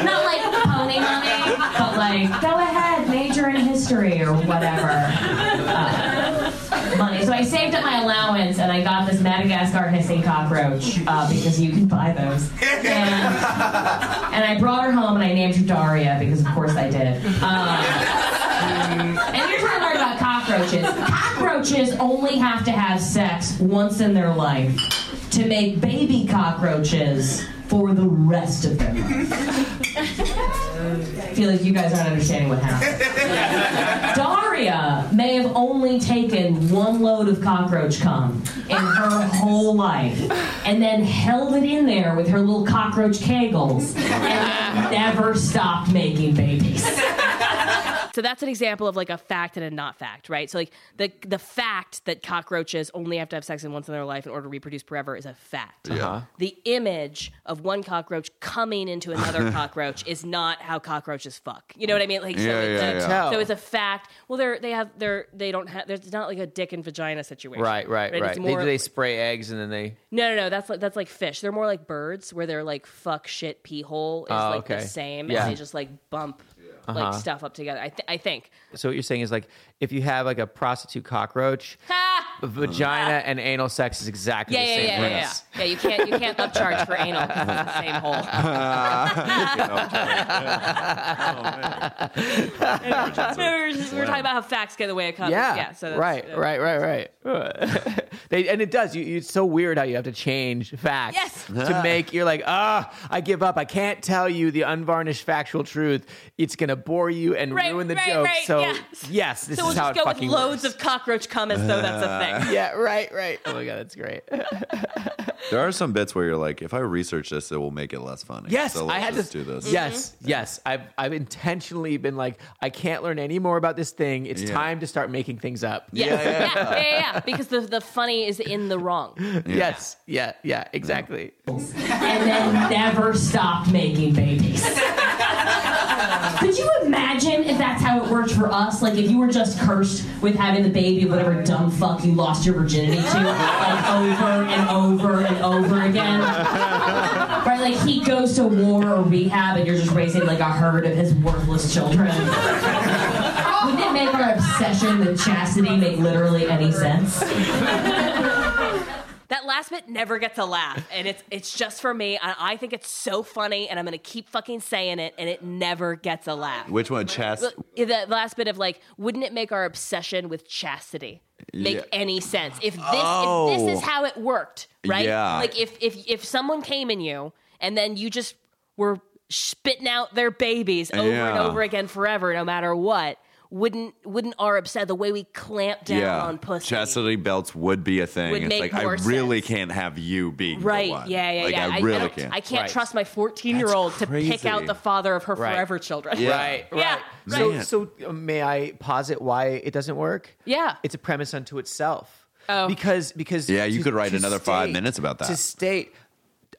not like pony money, but like go ahead, major in history or whatever. Uh, money. So I saved up my allowance and I got this Madagascar hissing cockroach uh, because you can buy those. And, and I brought her home and I named her Daria because of course I did. Um, and cockroaches. Cockroaches only have to have sex once in their life to make baby cockroaches for the rest of their life. I feel like you guys aren't understanding what happened. Daria may have only taken one load of cockroach cum in her whole life and then held it in there with her little cockroach kegels and never stopped making babies. So that's an example of like a fact and a not fact, right? So like the the fact that cockroaches only have to have sex in once in their life in order to reproduce forever is a fact. Uh-huh. The image of one cockroach coming into another cockroach is not how cockroaches fuck. You know what I mean? Like so, Yeah, it's, yeah, a, yeah. So it's a fact. Well, they're they have they're they don't have there's not like a dick and vagina situation. Right, right, It's right. They, more- do they spray eggs and then they. no, no, no. That's like that's like fish. They're more like birds, where they're like fuck, shit, pee hole is Oh, like okay. the same, Yeah. and they just like bump Uh-huh. like stuff up together. I, th- I think. So what you're saying is like if you have like a prostitute cockroach, vagina and anal sex is exactly Yeah, the yeah, same yeah, yeah, premise. yeah. Yeah, you can't you can't upcharge for anal. 'cause It's the same hole. we, were just- we were talking about how facts get in the way of condoms. Yeah, yeah. So that's, right, uh, right, right, right. they, and it does. You, it's so weird how you have to change facts Yes. to make. You're like, ah, I give up. I can't tell you the unvarnished factual truth. It's gonna bore you and Right, ruin the right, joke. right, so yeah. yes, this So we'll is how just it go with loads works. of cockroach cum as though that's a thing. Yeah, right, right. Oh my god, that's great. There are some bits where you're like, if I research this, it will make it less funny. Yes, so I let's had just to do this. Yes, mm-hmm. yes. I've I've intentionally been like, I can't learn any more about this thing. It's Yeah. time to start making things up. Yeah, yeah, yeah, yeah, yeah, Because the, the funny is in the wrong. Yes. Yeah. Yeah. Exactly. and then never stopped making babies. Could you imagine if that's how it worked for us? Like if you were just cursed with having the baby of whatever dumb fuck you lost your virginity to, like over and over and over again. Right? Like he goes to war or rehab and you're just raising like a herd of his worthless children. Wouldn't it make our obsession with chastity make literally any sense? That last bit never gets a laugh, and it's it's just for me. And I think it's so funny, and I'm gonna keep fucking saying it, and it never gets a laugh. Which one? Chast? Look, The last bit of like, wouldn't it make our obsession with chastity make Yeah. any sense? If this Oh. if this is oh. how it worked, right? Yeah. Like if if if someone came in you and then you just were spitting out their babies over and over again forever, no matter what. Wouldn't wouldn't our upset the way we clamp down yeah. on pussy? Chastity belts would be a thing. Would it's make like I more really sense. can't have you being the Right. one. Yeah, yeah, like, yeah. I really don't- can't. I can't Right. trust my 14 year old to pick out the father of her Right. forever children. Yeah. Right. Right. Yeah, So, right. so uh, may I posit why it doesn't work? Yeah. It's a premise unto itself. Oh. Because because Yeah, you to- could write to another five minutes about that. To state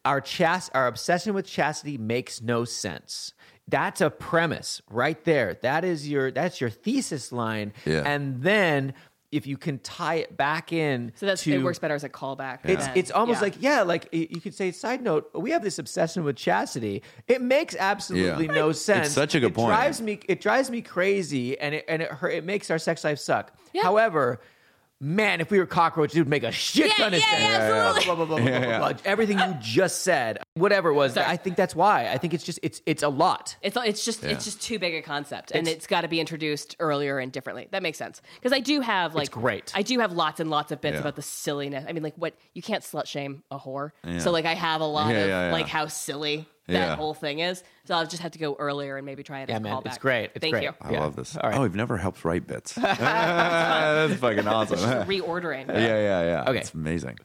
our chast our obsession with chastity makes no sense. That's a premise right there. That is your that's your thesis line. Yeah. And then if you can tie it back in So that's to, it works better as a callback. It's it's almost yeah. like yeah, like you could say. Side note: We have this obsession with chastity. It makes absolutely Yeah. no sense. such a good it point. Drives me. It drives me crazy, and it and it it makes our sex life suck. Yeah. However. Man, if we were cockroaches, it would make a shit Yeah, ton of yeah, sense. yeah, absolutely. Blah, blah, blah. Everything you just said, whatever it was, Sorry. I think that's why. I think it's just it's it's a lot. It's it's just it's just too big a concept, and it's got to be introduced earlier and differently. That makes sense because I do have like great. I do have lots and lots of bits Yeah. about the silliness. I mean, like what you can't slut shame a whore, Yeah. so like I have a lot Yeah, of yeah, yeah. like how silly that Yeah. whole thing is. So I'll just have to go earlier and maybe try it Yeah, as man, callback. it's great. It's Thank great. you. I Yeah. love this. All right. Oh, we've never helped write bits. That's fucking awesome. yeah, Reordering. yeah, yeah. Okay. It's amazing.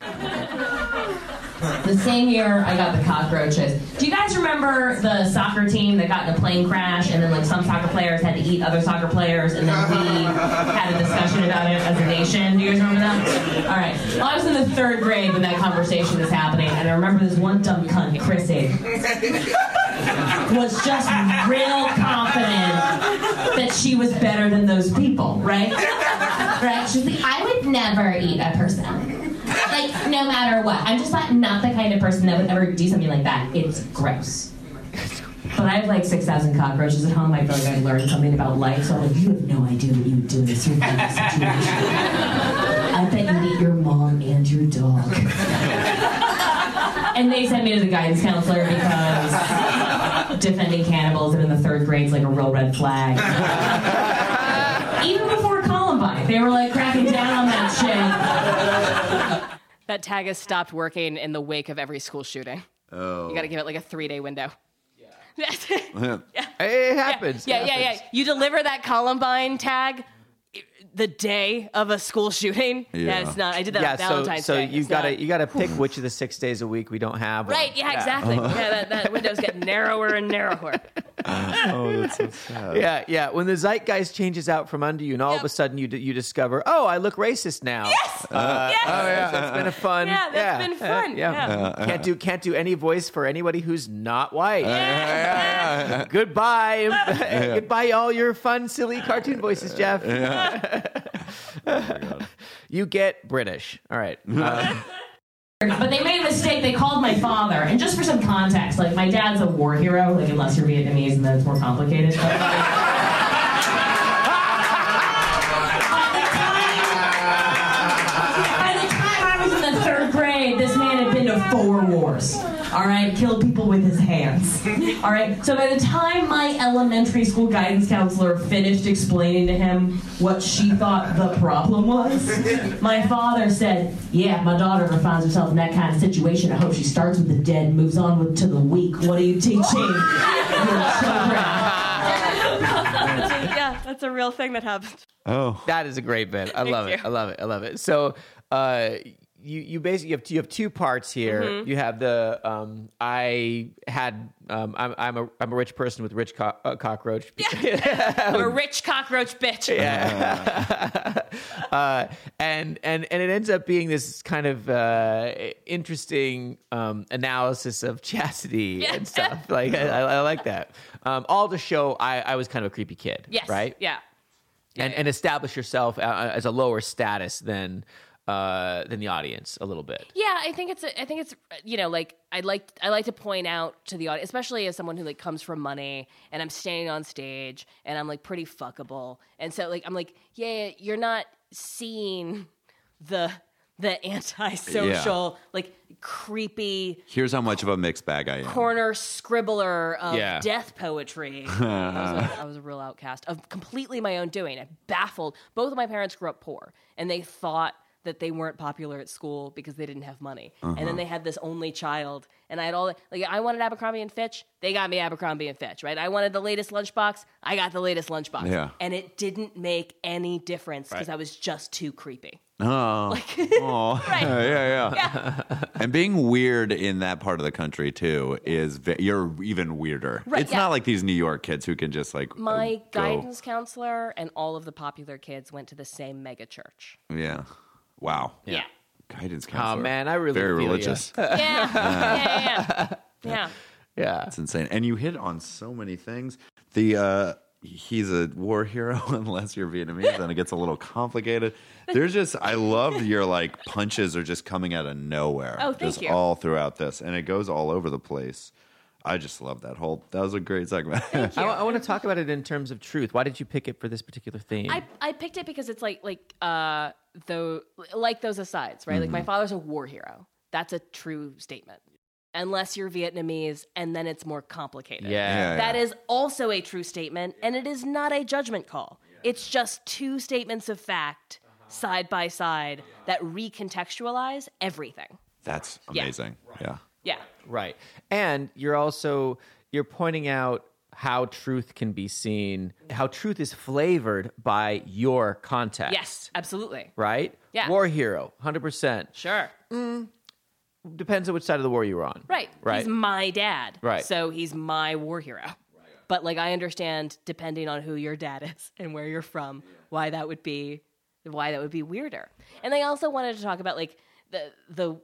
The same year I got the cockroaches. Do you guys remember the soccer team that got in a plane crash and then like some soccer players had to eat other soccer players and then we had a discussion about it as a nation? Do you guys remember that? All right. Well, I was in the third grade when that conversation was happening and I remember this one dumb cunt, Chrissy, was just real confident that she was better than those people, right? Right? She's like, I would never eat a person. Like, no matter what. I'm just not, not the kind of person that would ever do something like that. It's gross. But I have like 6,000 cockroaches at home. I feel like I learned something about life. So I'm like, you have no idea what you would do in this situation. I bet you'd eat your mom and your dog. and they sent me to the guidance counselor because defending cannibalism in the third grade is like a real red flag. Even before Columbine, they were like cracking down on that shit. That tag has stopped working in the wake of every school shooting. Oh. You got to give it like a three day window. Yeah. It happens. Yeah, It yeah, yeah. happens. You deliver that Columbine tag the day of a school shooting. Yeah, Yeah. it's not. I did that Yeah, on so Valentine's so Day. you gotta you gotta pick which of the six days a week we don't have. one. Right, yeah, exactly. Yeah, that, that window's getting narrower and narrower. Oh, that's so sad. Yeah, yeah. When the zeitgeist changes out from under you, and all of a sudden you d- you discover, oh, I look racist now. Yes! Uh, yes! Uh, oh yeah, that's been a fun. Yeah, that's been yeah, fun, Yeah, yeah. Uh, can't do can't do any voice for anybody who's not white. Yeah. Goodbye, goodbye, all your fun, silly cartoon voices, Jeff. Oh, you get British. All right. Um, but they made a mistake. They called my father, and just for some context, like my dad's a war hero. Like unless you're Vietnamese, and then it's more complicated. But, like, by the time I was in the third grade, this man had been to four wars. All right, killed people with his hands. All right. So by the time my elementary school guidance counselor finished explaining to him what she thought the problem was, my father said, "Yeah, my daughter ever finds herself in that kind of situation, I hope she starts with the dead and moves on with, to the weak. What are you teaching your children?" yeah, that's a real thing that happened. Oh, That is a great bit. I love it. I love it. I love it. So, uh, you you basically you have you have two parts here. Mm-hmm. You have the um, I had um, I'm I'm a I'm a rich person with rich co- uh, cockroach. I'm a rich cockroach bitch. uh, and and and it ends up being this kind of uh, interesting um, analysis of chastity and stuff. Like I, I, like that. Um, all to show I, I was kind of a creepy kid. Yes. Right. Yeah. and, and establish yourself uh, as a lower status than uh, than the audience a little bit. Yeah, I think it's a, I think it's you know like I like I like to point out to the audience, especially as someone who like comes from money and I'm standing on stage and I'm like pretty fuckable, and so like I'm like yeah, you're not seeing the the antisocial like creepy here's how much of a mixed bag I am. corner scribbler of Yeah. death poetry. I, was a, I was a real outcast of completely my own doing. I baffled. Both of my parents grew up poor, and they thought that they weren't popular at school because they didn't have money. And Uh-huh. then they had this only child, and I had all like I wanted Abercrombie and Fitch. They got me Abercrombie and Fitch, right? I wanted the latest lunchbox. I got the latest lunchbox. Yeah. And it didn't make any difference because I was just too creepy. Oh, oh. Right. yeah, yeah, And being weird in that part of the country too is ve- you're even weirder. Right, it's yeah. not like these New York kids who can just like My go- guidance counselor and all of the popular kids went to the same mega church. Yeah. Wow. yeah. Guidance counselor. Oh man, I really very feel ya. religious. yeah, yeah, yeah, yeah. yeah. Yeah, It's insane. And you hit on so many things. The uh he's a war hero unless you're Vietnamese, then it gets a little complicated. There's just I love your like punches are just coming out of nowhere. Oh, thank just you. all throughout this. And it goes all over the place. I just love that whole that was a great segment. I, want to talk about it in terms of truth. Why did you pick it for this particular theme? I, I picked it because it's like like uh though like those asides, right? Like my mm-hmm. father's a war hero. That's a true statement. Unless you're Vietnamese, and then it's more complicated. yeah. Yeah, That is also a true statement, and it is not a judgment call. It's just two statements of fact uh-huh. side by side uh-huh. that recontextualize everything. That's Yeah. amazing. Yeah. Yeah. Right. And you're also you're pointing out how truth can be seen, how truth is flavored by your context. Yes, absolutely. Right? Yeah. War hero, 100%. Sure. Mm, depends on which side of the war you're on. Right. Right. He's my dad. Right. So he's my war hero. But like I understand depending on who your dad is and where you're from, why that would be why that would be weirder. And I also wanted to talk about like the the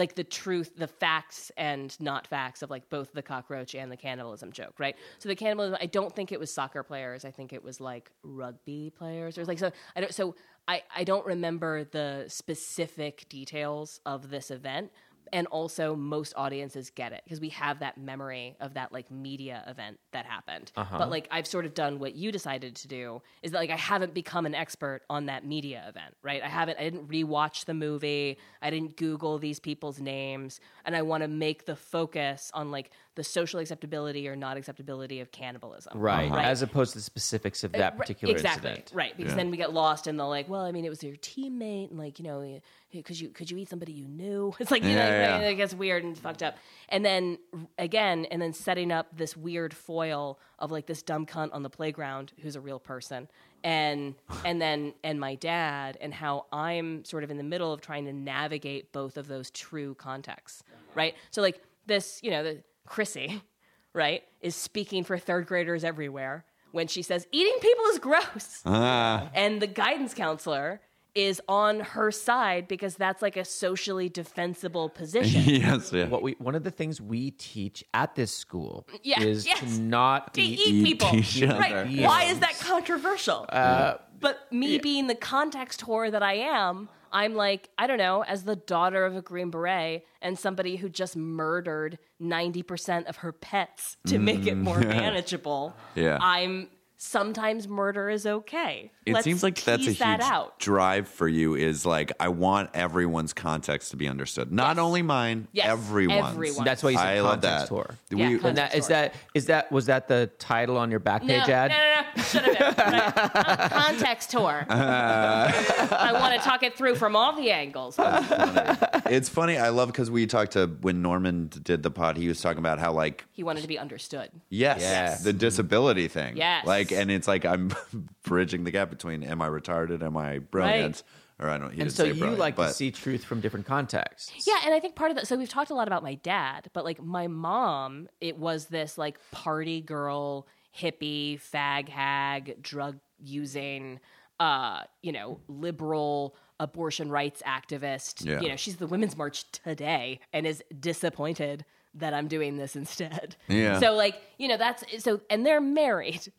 like the truth, the facts and not facts of like both the cockroach and the cannibalism joke, right? So the cannibalism, I don't think it was soccer players. I think it was like rugby players or like so. I don't. So I I don't remember the specific details of this event, and also most audiences get it because we have that memory of that like media event that happened. Uh-huh. But like i've sort of done what you decided to do is that like i haven't become an expert on that media event right? I haven't i didn't rewatch the movie i didn't google these people's names and i want to make the focus on like the social acceptability or not acceptability of cannibalism Right. Right. As opposed to the specifics of uh, that Right, particular exactly incident. right because then we get lost in the like well i mean it was your teammate and like you know could you could you eat somebody you knew it's like you know Yeah, like, yeah. it gets weird and fucked up and then again and then setting up this weird foil of like this dumb cunt on the playground who's a real person and and then and my dad and how i'm sort of in the middle of trying to navigate both of those true contexts right so like this you know the chrissy right is speaking for third graders everywhere when she says eating people is gross Ah. and the guidance counselor is on her side because that's like a socially defensible position. yes. Yeah. What we one of the things we teach at this school Yeah, is yes. to not to eat, eat, people. each other. Right. Yeah. Why is that controversial? but me being the context whore that I am, I'm like, I don't know, as the daughter of a Green Beret and somebody who just murdered 90% of her pets to make it more mm. manageable, Yeah. I'm sometimes murder is okay. It Let's seems like that's a tease that huge out. drive for you. Is like I want everyone's context to be understood, not Yes. only mine, Yes, everyone's. everyone. That's why you said I love context that. tour. Yeah, We- context And that is tour. that is that was that the title on your back No, page no, ad? no, no, should have been. Right. Context tour. Uh. I want to talk it through from all the angles. it's funny. I love because we talked to when Norman did the pod. He was talking about how like He wanted to be understood. yes, Yes. the disability thing. Yes. like and it's like I'm bridging the gap between am I retarded, am I brilliant, or I don't. He And so say you like but to see truth from different contexts. Yeah, and I think part of that. So we've talked a lot about my dad, but like my mom, it was this like party girl, hippie, fag hag, drug using, uh, you know, liberal abortion rights activist. Yeah. You know, she's the Women's March today and is disappointed that I'm doing this instead. Yeah. So like, you know, that's so, and they're married.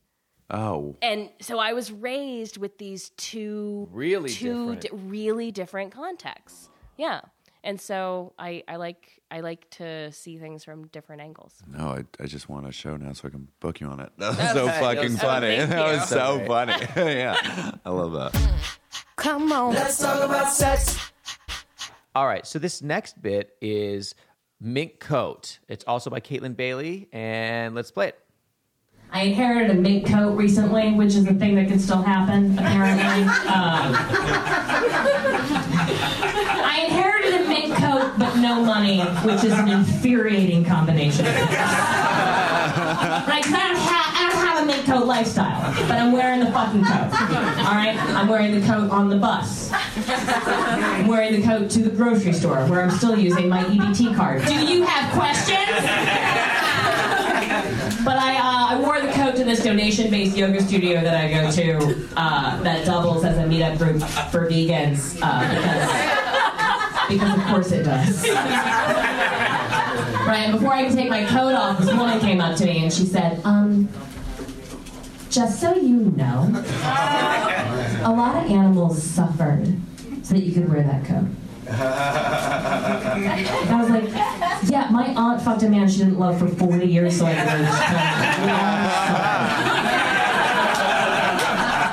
Oh, And so I was raised with these two Really two different. di- really different contexts. Yeah. And so I, I like I like to see things from different angles. no, I, I just want a show now so I can book you on it. That was so fucking was- funny. thank that you. was so funny. yeah, I love that. Come on. Let's talk about sex. All right, so this next bit is Mink Coat. It's also by Caitlin Bailey, and let's play it. I inherited a mink coat recently, which is a thing that can still happen, apparently. Um, I inherited a mink coat, but no money, which is an infuriating combination. right? 'Cause I don't, ha- I don't have a mink coat lifestyle, but I'm wearing the fucking coat. All right? I'm wearing the coat on the bus. I'm wearing the coat to the grocery store, where I'm still using my EBT card. Do you have questions? But I, uh, I wore the coat to this donation-based yoga studio that I go to uh, that doubles as a meetup group for vegans uh, because, because of course it does. right, and before I could take my coat off, this woman came up to me and she said, um, just so you know, a lot of animals suffered so that you could wear that coat. I was like, yeah, my aunt fucked a man she didn't love for 40 years, so I this.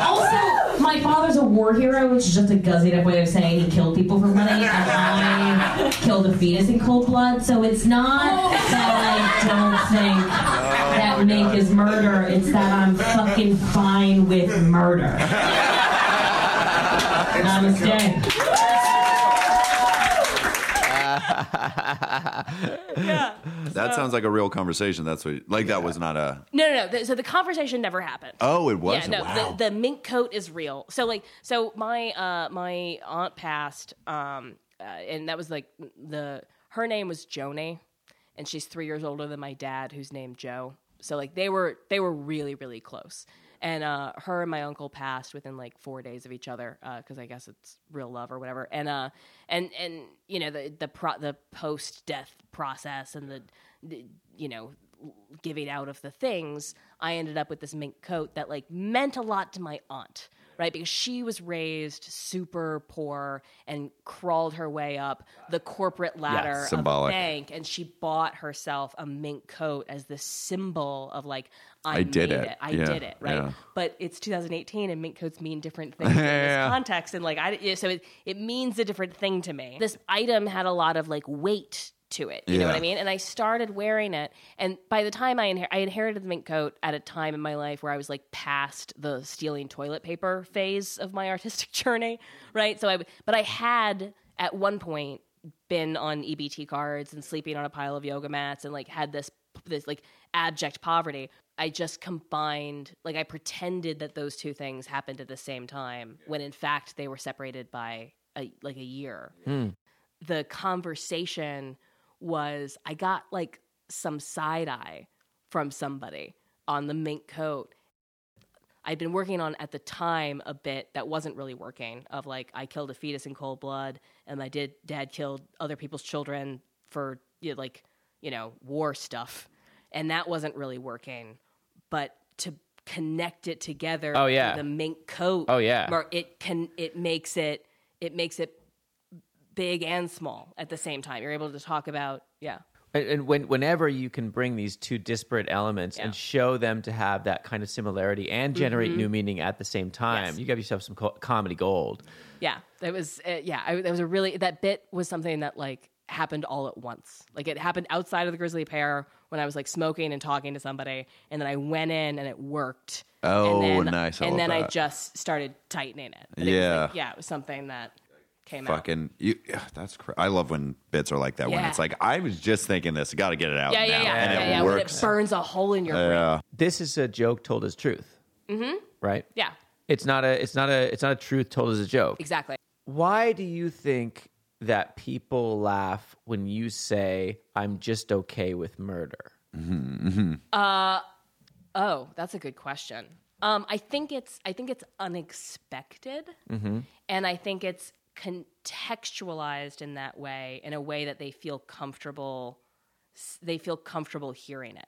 Also, my father's a war hero, which is just a guzzied up way of saying he killed people for money, and I killed a fetus in cold blood, so it's not that I don't think that mink is murder, it's that I'm fucking fine with murder. Namaste. That sounds like a real conversation. That's what like that was not a. No, no, no. So the conversation never happened. Oh, it was. yeah, no. wow. The, the mink coat is real. So like, so my uh my aunt passed, um, uh, and that was like the her name was Joni, and she's three years older than my dad, who's named Joe. So like they were they were really really close, and uh, her and my uncle passed within like four days of each other because I guess it's real love or whatever. And uh and and you know the the pro- the post death process and the, the you know giving out of the things, I ended up with this mink coat that like meant a lot to my aunt, right? Because she was raised super poor and crawled her way up the corporate ladder of the bank, and she bought herself a mink coat as the symbol of like I, I did made it. I Yeah, did it, right? yeah. But it's 2018, and mink coats mean different things in Yeah. this context, and like I so it, it means a different thing to me. This item had a lot of like weight to it. You know what I mean? And I started wearing it, and by the time I, inher- I inherited the mink coat at a time in my life where I was like past the stealing toilet paper phase of my artistic journey, right? So I, but I had at one point been on EBT cards and sleeping on a pile of yoga mats and like had this this like abject poverty. I just combined, like I pretended that those two things happened at the same time when in fact they were separated by a, like a year. Hmm. The conversation was I got like some side eye from somebody on the mink coat. I'd been working on at the time a bit that wasn't really working of like I killed a fetus in cold blood and my did dad killed other people's children for you know, like you know war stuff and that wasn't really working but to connect it together Oh, yeah. the mink coat Oh, yeah. it can it makes it it makes it big and small at the same time. You're able to talk about, yeah. And, and when, whenever you can bring these two disparate elements Yeah. and show them to have that kind of similarity and generate new meaning at the same time, Mm-hmm. Yes. you give yourself some co- comedy gold. Yeah, that was uh, yeah. I, that was a really that bit was something that like happened all at once. Like it happened outside of the Grisly Pear when I was like smoking and talking to somebody, and then I went in and it worked. Oh, and then, nice. I and love then I just started tightening it. And it was, Yeah. like, yeah, it was something that came out. Fucking, you, yeah, that's cra- I love when bits are like that. When it's like I was just thinking this, got to get it out Yeah, yeah, now, yeah, and yeah, it yeah. When it works. burns a hole in your brain. Yeah, This is a joke told as truth, mm-hmm. right? Yeah, It's not a. It's not a. It's not a truth told as a joke. exactly. Why do you think that people laugh when you say "I'm just okay with murder"? Mm-hmm, mm-hmm. Uh, oh, that's a good question. Um, I think it's I think it's unexpected, mm-hmm. and I think it's contextualized in that way, in a way that they feel comfortable. They feel comfortable hearing it.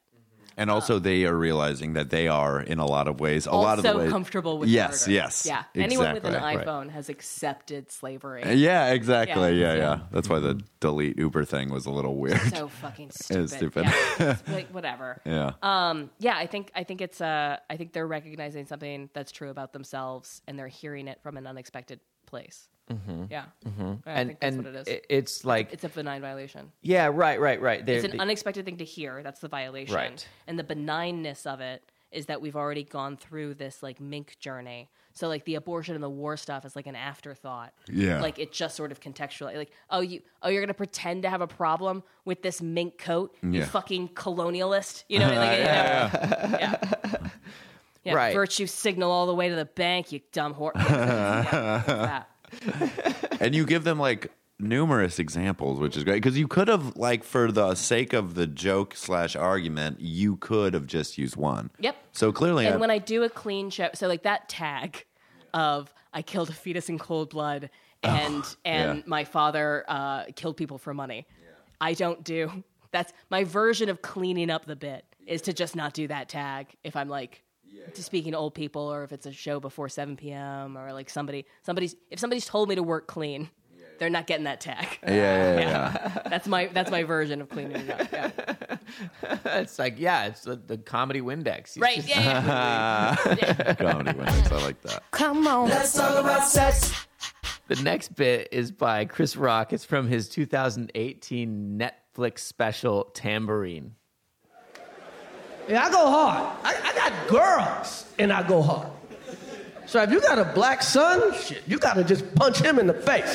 And also they are realizing that they are in a lot of ways, a lot of the also ways, comfortable with yes, murder. yes, yeah. Anyone with an exactly. iPhone has accepted slavery. Yeah, exactly. Yeah. Yeah, yeah. That's why the delete Uber thing was a little weird. So fucking stupid. It's stupid. Yeah, it's like whatever. yeah. Um, yeah, I think I think it's uh, I think they're recognizing something that's true about themselves, and they're hearing it from an unexpected place. Mm-hmm. Yeah, I and think that's and what it is. it- it's like it's a benign violation. yeah, right, right, right. They're- It's an they- unexpected thing to hear. That's the violation. Right. And the benignness of it is that we've already gone through this like mink journey. So like the abortion and the war stuff is like an afterthought. Yeah. Like it just sort of contextually like, oh you oh you're gonna pretend to have a problem with this mink coat, you Yeah. fucking colonialist. You know, like, you know, yeah. Yeah, Right. Virtue signal all the way to the bank, you dumb whore. Yeah, and you give them like numerous examples, which is great because you could have like for the sake of the joke slash argument, you could have just used one. Yep. So clearly, and I- when I do a clean show, so like that tag of I killed a fetus in cold blood and and yeah. my father uh, killed people for money. I don't do that's my version of cleaning up the bit is to just not do that tag if I'm like to speaking to old people or if it's a show before 7 p.m. or like somebody somebody's if somebody's told me to work clean. They're not getting that tag. yeah, yeah, yeah, yeah. That's my that's my version of cleaning it up. Yeah. it's like yeah, it's the, the comedy Windex. You Right? just- Yeah. yeah. comedy winners. I like that. Come on. Let's talk about sex. The next bit is by Chris Rock. It's from his 2018 Netflix special Tambourine. Yeah, I go hard. I, I got girls, and I go hard. So if you got a black son, shit, you gotta just punch him in the face.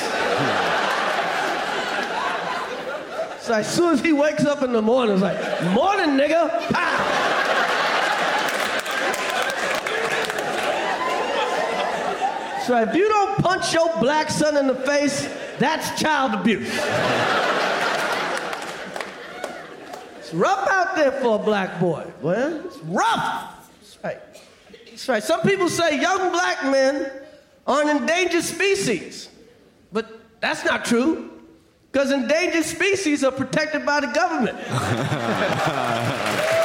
so as soon as he wakes up in the morning, it's like, morning, nigga. Pow! So if you don't punch your black son in the face, that's child abuse. It's rough out there for a black boy. Well, it's rough. That's right. That's right. Some people say young black men are an endangered species. But that's not true. Because endangered species are protected by the government.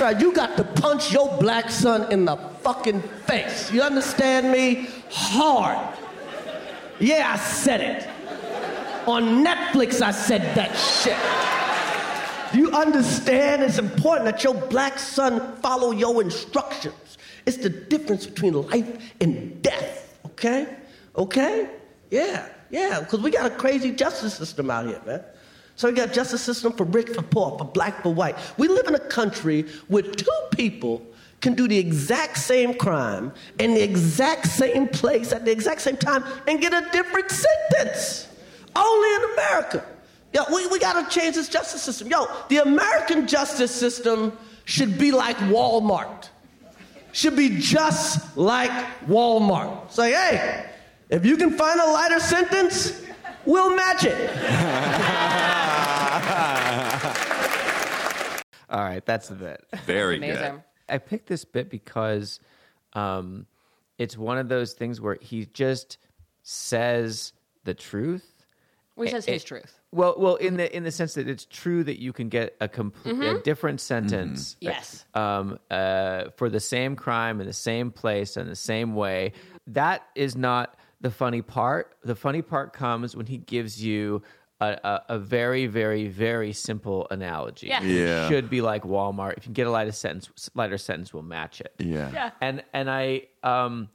You got to punch your black son in the fucking face. You understand me? Hard. Yeah, I said it. On Netflix, I said that shit. Do you understand? It's important that your black son follow your instructions. It's the difference between life and death, okay? Okay? Yeah, yeah, because we got a crazy justice system out here, man. So we got a justice system for rich, for poor, for black, for white. We live in a country where two people can do the exact same crime in the exact same place at the exact same time and get a different sentence. Only in America. Yo, we, we gotta change this justice system. Yo, the American justice system should be like Walmart. Should be just like Walmart. Say, hey, if you can find a lighter sentence, we'll match it. All right, that's the bit. Very Amazing. good. I picked this bit because um, it's one of those things where he just says the truth. Well, he says Eh, his truth. Well, well, in the in the sense that it's true that you can get a complete a different sentence, Yes. um, uh, for the same crime in the same place and the same way. that is not the funny part. The funny part comes when he gives you a, a, a very, very, very simple analogy. Yeah. Yeah. Should be like Walmart. If you get a lighter sentence, lighter sentence will match it. Yeah. Yeah. And and I um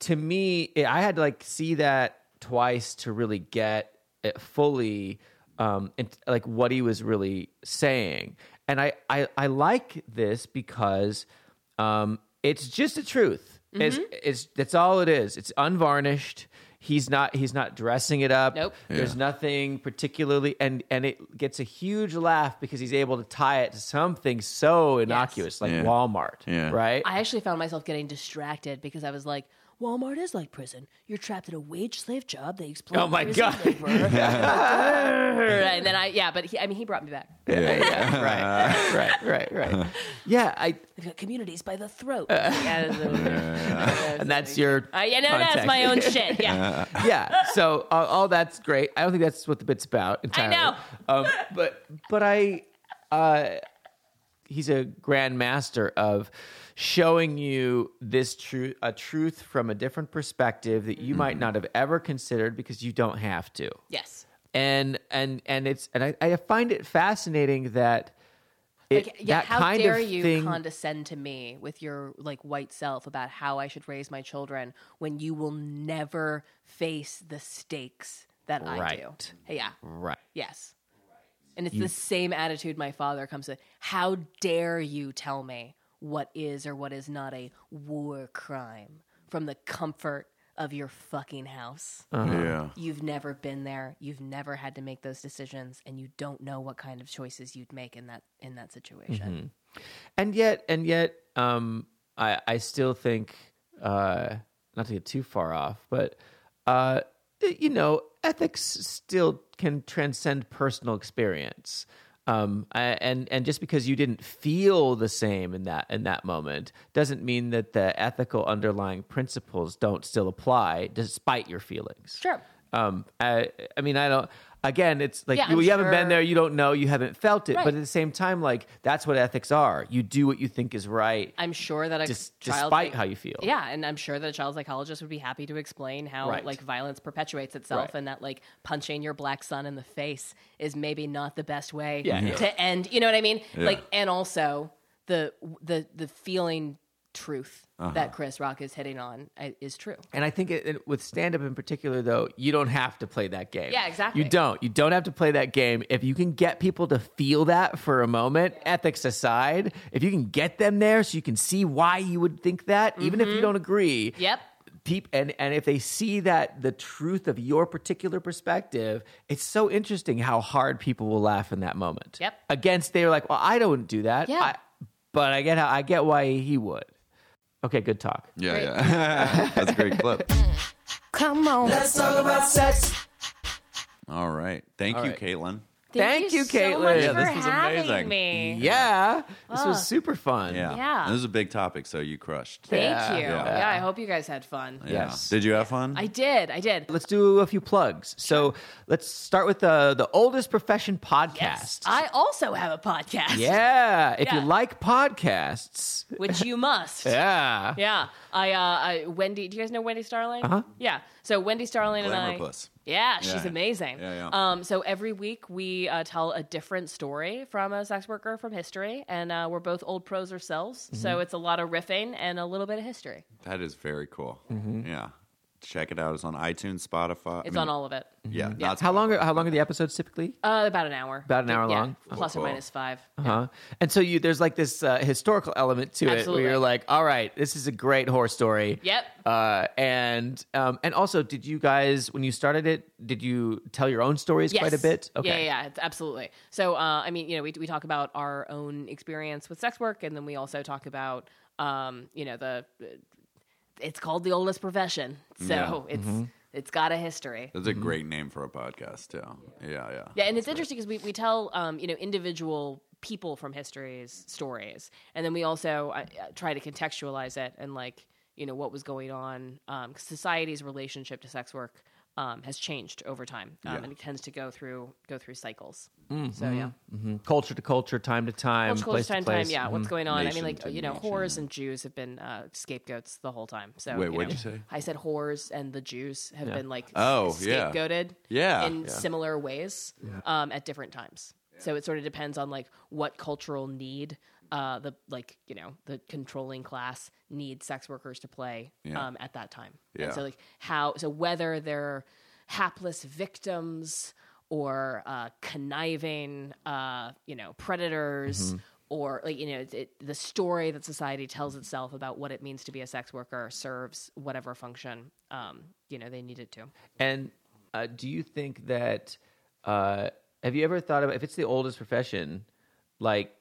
to me it- I had to like see that twice to really get it fully um and like what he was really saying. And I I, I like this because um it's just the truth. It's Mm-hmm. it's that's all it is. It's unvarnished. He's not he's not dressing it up. Nope. There's nothing particularly and and it gets a huge laugh because he's able to tie it to something so innocuous like Yeah. Walmart. Yeah. Right? I actually found myself getting distracted because I was like, Walmart is like prison. You're trapped in a wage slave job. They exploit Oh my God. labor. and then I, yeah, but he, I mean, he brought me back. yeah, right, right, right, right. Yeah, I They've got communities by the throat. yeah, and that's your uh, yeah, no, that's my own shit. Yeah, yeah. So uh, all that's great. I don't think that's what the bit's about. Entirely. I know. Um, but but I, uh, he's a grand master of showing you this truth, a truth from a different perspective that you might mm-hmm. not have ever considered because you don't have to. yes. And and and it's and I, I find it fascinating that. It, Like, yeah, that how kind dare of you thing, condescend to me with your like white self about how I should raise my children when you will never face the stakes that I do? Yeah. right? Yes. And it's the same attitude my father comes with. How dare you tell me what is or what is not a war crime from the comfort of your fucking house? Yeah. You've never been there. You've never had to make those decisions and you don't know what kind of choices you'd make in that in that situation. and yet and yet um i i still think uh not to get too far off but uh you know ethics still can transcend personal experience um and and just because you didn't feel the same in that in that moment doesn't mean that the ethical underlying principles don't still apply despite your feelings Sure. um i i mean i don't again it's like Yeah, you, you haven't been there you don't know you haven't felt it Right. but at the same time like that's what ethics are you do what you think is right I'm sure that a dis- child despite how you feel Yeah, and I'm sure that a child psychologist would be happy to explain how Right. like violence perpetuates itself Right. and that like punching your black son in the face is maybe not the best way Yeah. Yeah. to end. You know what I mean? Yeah. Like and also the the the feeling truth Uh-huh. that Chris Rock is hitting on uh, is true. and i think it, it- with stand-up in particular though you don't have to play that game Yeah, exactly. you don't you don't have to play that game if you can get people to feel that for a moment ethics aside if you can get them there so you can see why you would think that even if you don't agree Mm-hmm. Yep. peop and and if they see that the truth of your particular perspective, it's so interesting how hard people will laugh in that moment. Yep. Against they're like, well, I don't do that. Yeah. I, but I get how I get why he would. Okay, good talk. Yeah, Great. yeah. That's a great clip. Come on. Let's talk about sex. All right. Thank All you, right. Kaytlin. Thank you, so Kaytlin. much Yeah, for this was having amazing. me. Yeah, this was super fun. Yeah. Yeah. This is a big topic, so you crushed. Thank Yeah. you. Yeah. Yeah. I hope you guys had fun. Yeah. Yes. Did you have fun? I did. I did. Let's do a few plugs. So let's start with the the oldest profession podcast. I also have a podcast. yeah, if you like podcasts, Which you must. yeah, Yeah, I, uh, I, Wendy. Do you guys know Wendy Starling? Uh-huh. Yeah. So Wendy Starling and I. Puss. Yeah, she's Yeah. amazing. Yeah, yeah. Um, so every week we uh, tell a different story from a sex worker from history, and uh, we're both old pros ourselves. Mm-hmm. So it's a lot of riffing and a little bit of history. That is very cool. Yeah. Check it out. It's on iTunes, Spotify. I It's mean, on all of it. Yeah. Not How long? Are, how long are the episodes typically? Uh, about an hour. About an hour Yeah, long? plus Cool. or minus five. Uh-huh. And so you there's like this uh, historical element to it Absolutely. where you're like, all right, this is a great horror story. Yep. Uh, and um, and also, did you guys when you started it, did you tell your own stories quite a Yes. bit? Yeah, yeah, yeah, absolutely. So, uh, I mean, you know, we we talk about our own experience with sex work, and then we also talk about, um, you know, the it's called the oldest profession, so Yeah. it's Mm-hmm. it's got a history. That's a great name for a podcast, too. Yeah, yeah. Yeah, and it's interesting because we, we tell um, you know individual people from history's stories, and then we also uh, uh, try to contextualize it and like you know what was going on, um, society's relationship to sex work um, has changed over time, um, Yeah. and it tends to go through go through cycles. Mm-hmm. So yeah, culture to culture, time to time, Culture, place time, to place. time. Yeah, what's going on? I mean, like you know, nation. whores and Jews have been uh, scapegoats the whole time. So Wait, what'd know, you say? I said whores and the Jews have been like Oh, scapegoated Yeah. in Yeah. similar ways um, at different times. So it sort of depends on like what cultural need uh, the like you know the controlling class needs sex workers to play Yeah. um, at that time. Yeah. And so like how so whether they're hapless victims or uh, conniving uh, you know predators. Or like you know, it, it, the story that society tells itself about what it means to be a sex worker serves whatever function um, you know they need it to. And uh, do you think that? Uh, have you ever thought about if it's the oldest profession, like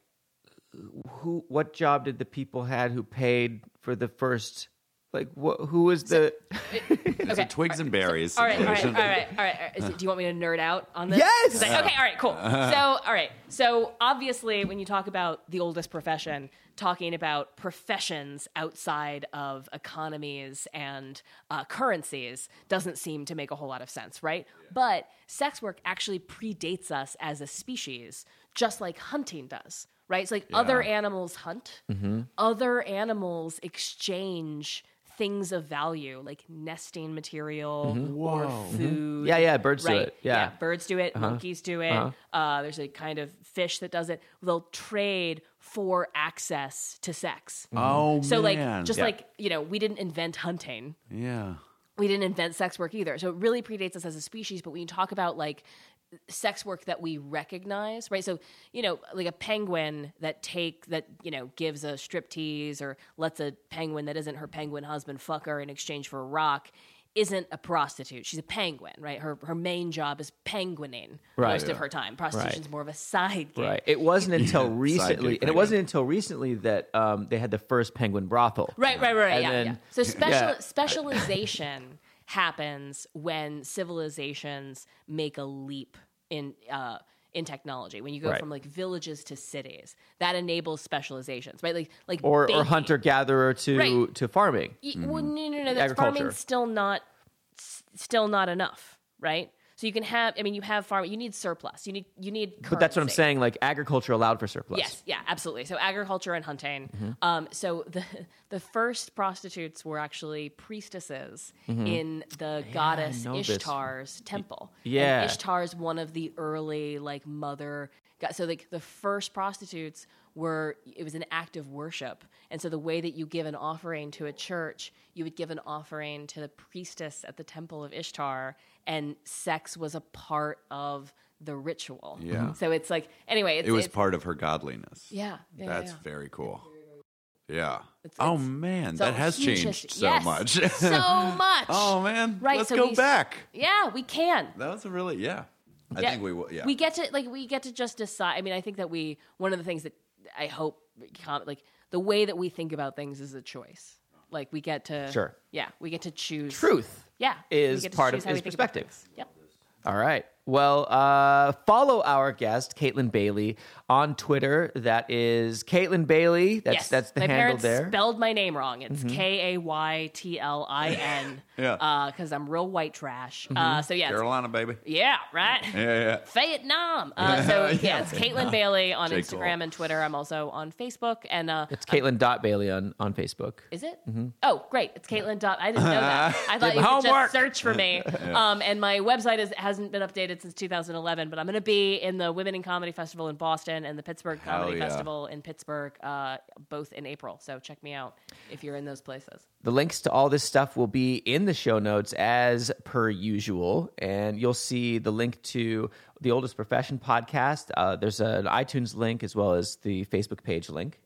who? What job did the people had who paid for the first? Like, wh- who was the? It's a twigs and berries. All right, all right, all situation. right, all right. all right. Is do you want me to nerd out on this? yes I- okay, all right, cool. So, all right. So, obviously, when you talk about the oldest profession, talking about professions outside of economies and uh, currencies doesn't seem to make a whole lot of sense, right? But sex work actually predates us as a species, just like hunting does, right? It's like other animals hunt, mm-hmm. other animals exchange things of value like nesting material mm-hmm. or mm-hmm. food. Yeah, yeah, birds do right? it. Yeah. birds do it. Uh-huh. Monkeys do it. Uh-huh. uh there's a kind of fish that does it. They'll trade for access to sex. Oh So, man. like, just Yeah. like you know, we didn't invent hunting yeah. we didn't invent sex work either. So it really predates us as a species. But when you talk about like sex work that we recognize, right? So you know, like a penguin that take that you know gives a striptease or lets a penguin that isn't her penguin husband fuck her in exchange for a rock. Isn't a prostitute. She's a penguin, right? Her her main job is penguining Right. most of her time. Prostitution's more of a side gig. Right. It wasn't until recently, and it wasn't until recently that um, they had the first penguin brothel. Right, right, right. And yeah, then- yeah. So special Yeah. specialization happens when civilizations make a leap in uh, in technology. When you go Right. from like villages to cities, that enables specializations, right? Like like Or, or hunter gatherer to Right. to farming. Y- Well, no, no, no. That's farming's still not s- still not enough, right? So you can have. I mean, you have farm. You need surplus. You need you need. But that's what I'm saying. Like agriculture allowed for surplus. Yes, yeah, absolutely. So agriculture and hunting. Mm-hmm. Um, so the the first prostitutes were actually priestesses in the goddess Mm-hmm. this. Ishtar's temple. Yeah. and Ishtar's one of the early like mother. So like the first prostitutes were it was an act of worship, and so the way that you give an offering to a church, you would give an offering to the priestess at the temple of Ishtar, and sex was a part of the ritual. Yeah. Mm-hmm. So it's like anyway, it's, It was it's, part of her godliness. yeah, yeah, That's yeah. very cool. Yeah. It's- oh it's- man, So that has changed history- so Yes, much. so much. oh man, Right, Let's so go we- back. Yeah, we can. That was a really yeah. I Yeah. think we will. Yeah. We get to like we get to just decide. I mean, I think that we one of the things that I hope like the way that we think about things is a choice. Like we get to Sure. Yeah, we get to choose Truth. Yeah, is we get to part of his perspective. Yep. All right. Well, uh, follow our guest, Kaytlin Bailey, on Twitter. That is Kaytlin Bailey. That's yes, that's the my handle parents there. Mm-hmm. spelled my name wrong. It's K A Y T L I N. Yeah. Because I'm real white trash. Mm-hmm. Uh, so yeah, Carolina, baby. yeah, right. Yeah, yeah. Vietnam. Uh, so yeah, Yeah, it's Kaytlin Bailey on J. Instagram Cole. and Twitter. I'm also on Facebook and uh, it's Kaytlin dot Bailey on, on Facebook. is it? Mm-hmm. Oh, great! It's Kaytlin. Dot, I didn't know that. I thought you could homework. just search for me. Um, and my website is, hasn't been updated since 2011. But I'm going to be in the Women in Comedy Festival in Boston and the Pittsburgh Comedy yeah. Festival in Pittsburgh, uh, both in April. So check me out if you're in those places. The links to all this stuff will be in the show notes as per usual. And you'll see the link to the Oldest Profession podcast. Uh, there's an iTunes link as well as the Facebook page link.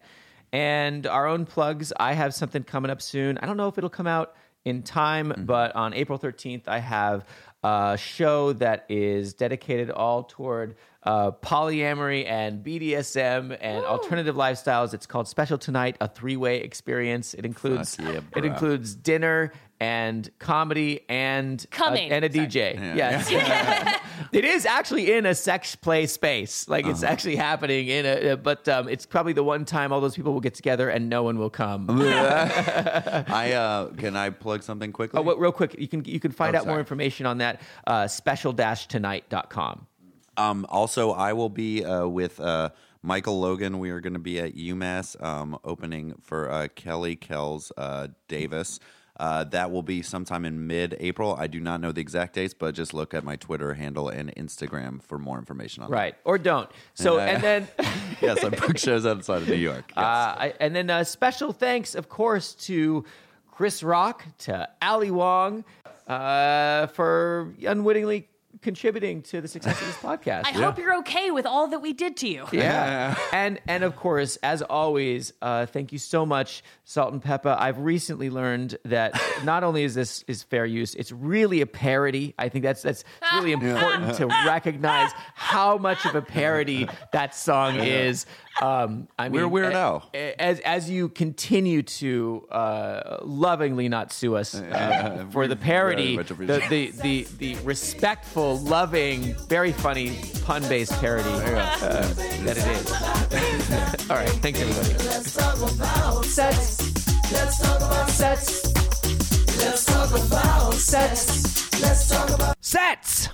And our own plugs. I have something coming up soon. I don't know if it'll come out in time, but on April 13th, I have a show that is dedicated all toward uh, polyamory and BDSM and alternative lifestyles. It's called Special Tonight, a three way experience. It includes yeah, it includes dinner and comedy and Coming. and a Sorry. DJ. Yes, it is actually in a sex play space. Like it's actually happening in a, but um, it's probably the one time all those people will get together and no one will come. I uh, can I plug something quickly? Oh, well, real quick, you can you can find Oh, out more information on that uh, special-tonight.com. Um, also, I will be uh, with uh, Michael Logan. We are going to be at UMass um, opening for uh, Kelly Kells uh, Davis. Uh, that will be sometime in mid April. I do not know the exact dates, but just look at my Twitter handle and Instagram for more information on Right. Or don't. So, Uh, and then. that. Yes, I book shows outside of New York. Yes. Uh, I, and then uh, special thanks, of course, to Chris Rock, to Ali Wong uh, for unwittingly contributing to the success of this podcast. I hope you're okay with all that we did to you. yeah. and and of course, as always, uh, thank you so much, Salt and Pepa. I've recently learned that not only is this is fair use, it's really a parody. I think that's that's really important to recognize how much of a parody that song is. Um, I mean, We're Weird a- Al. As as you continue to uh, lovingly not sue us uh, for the parody, the, the, the the respectful, loving, very funny pun based parody uh, that it is. All right, thanks everybody. Let's talk about sex. Let's talk about sex. Let's talk about sex. Let's talk about Sets.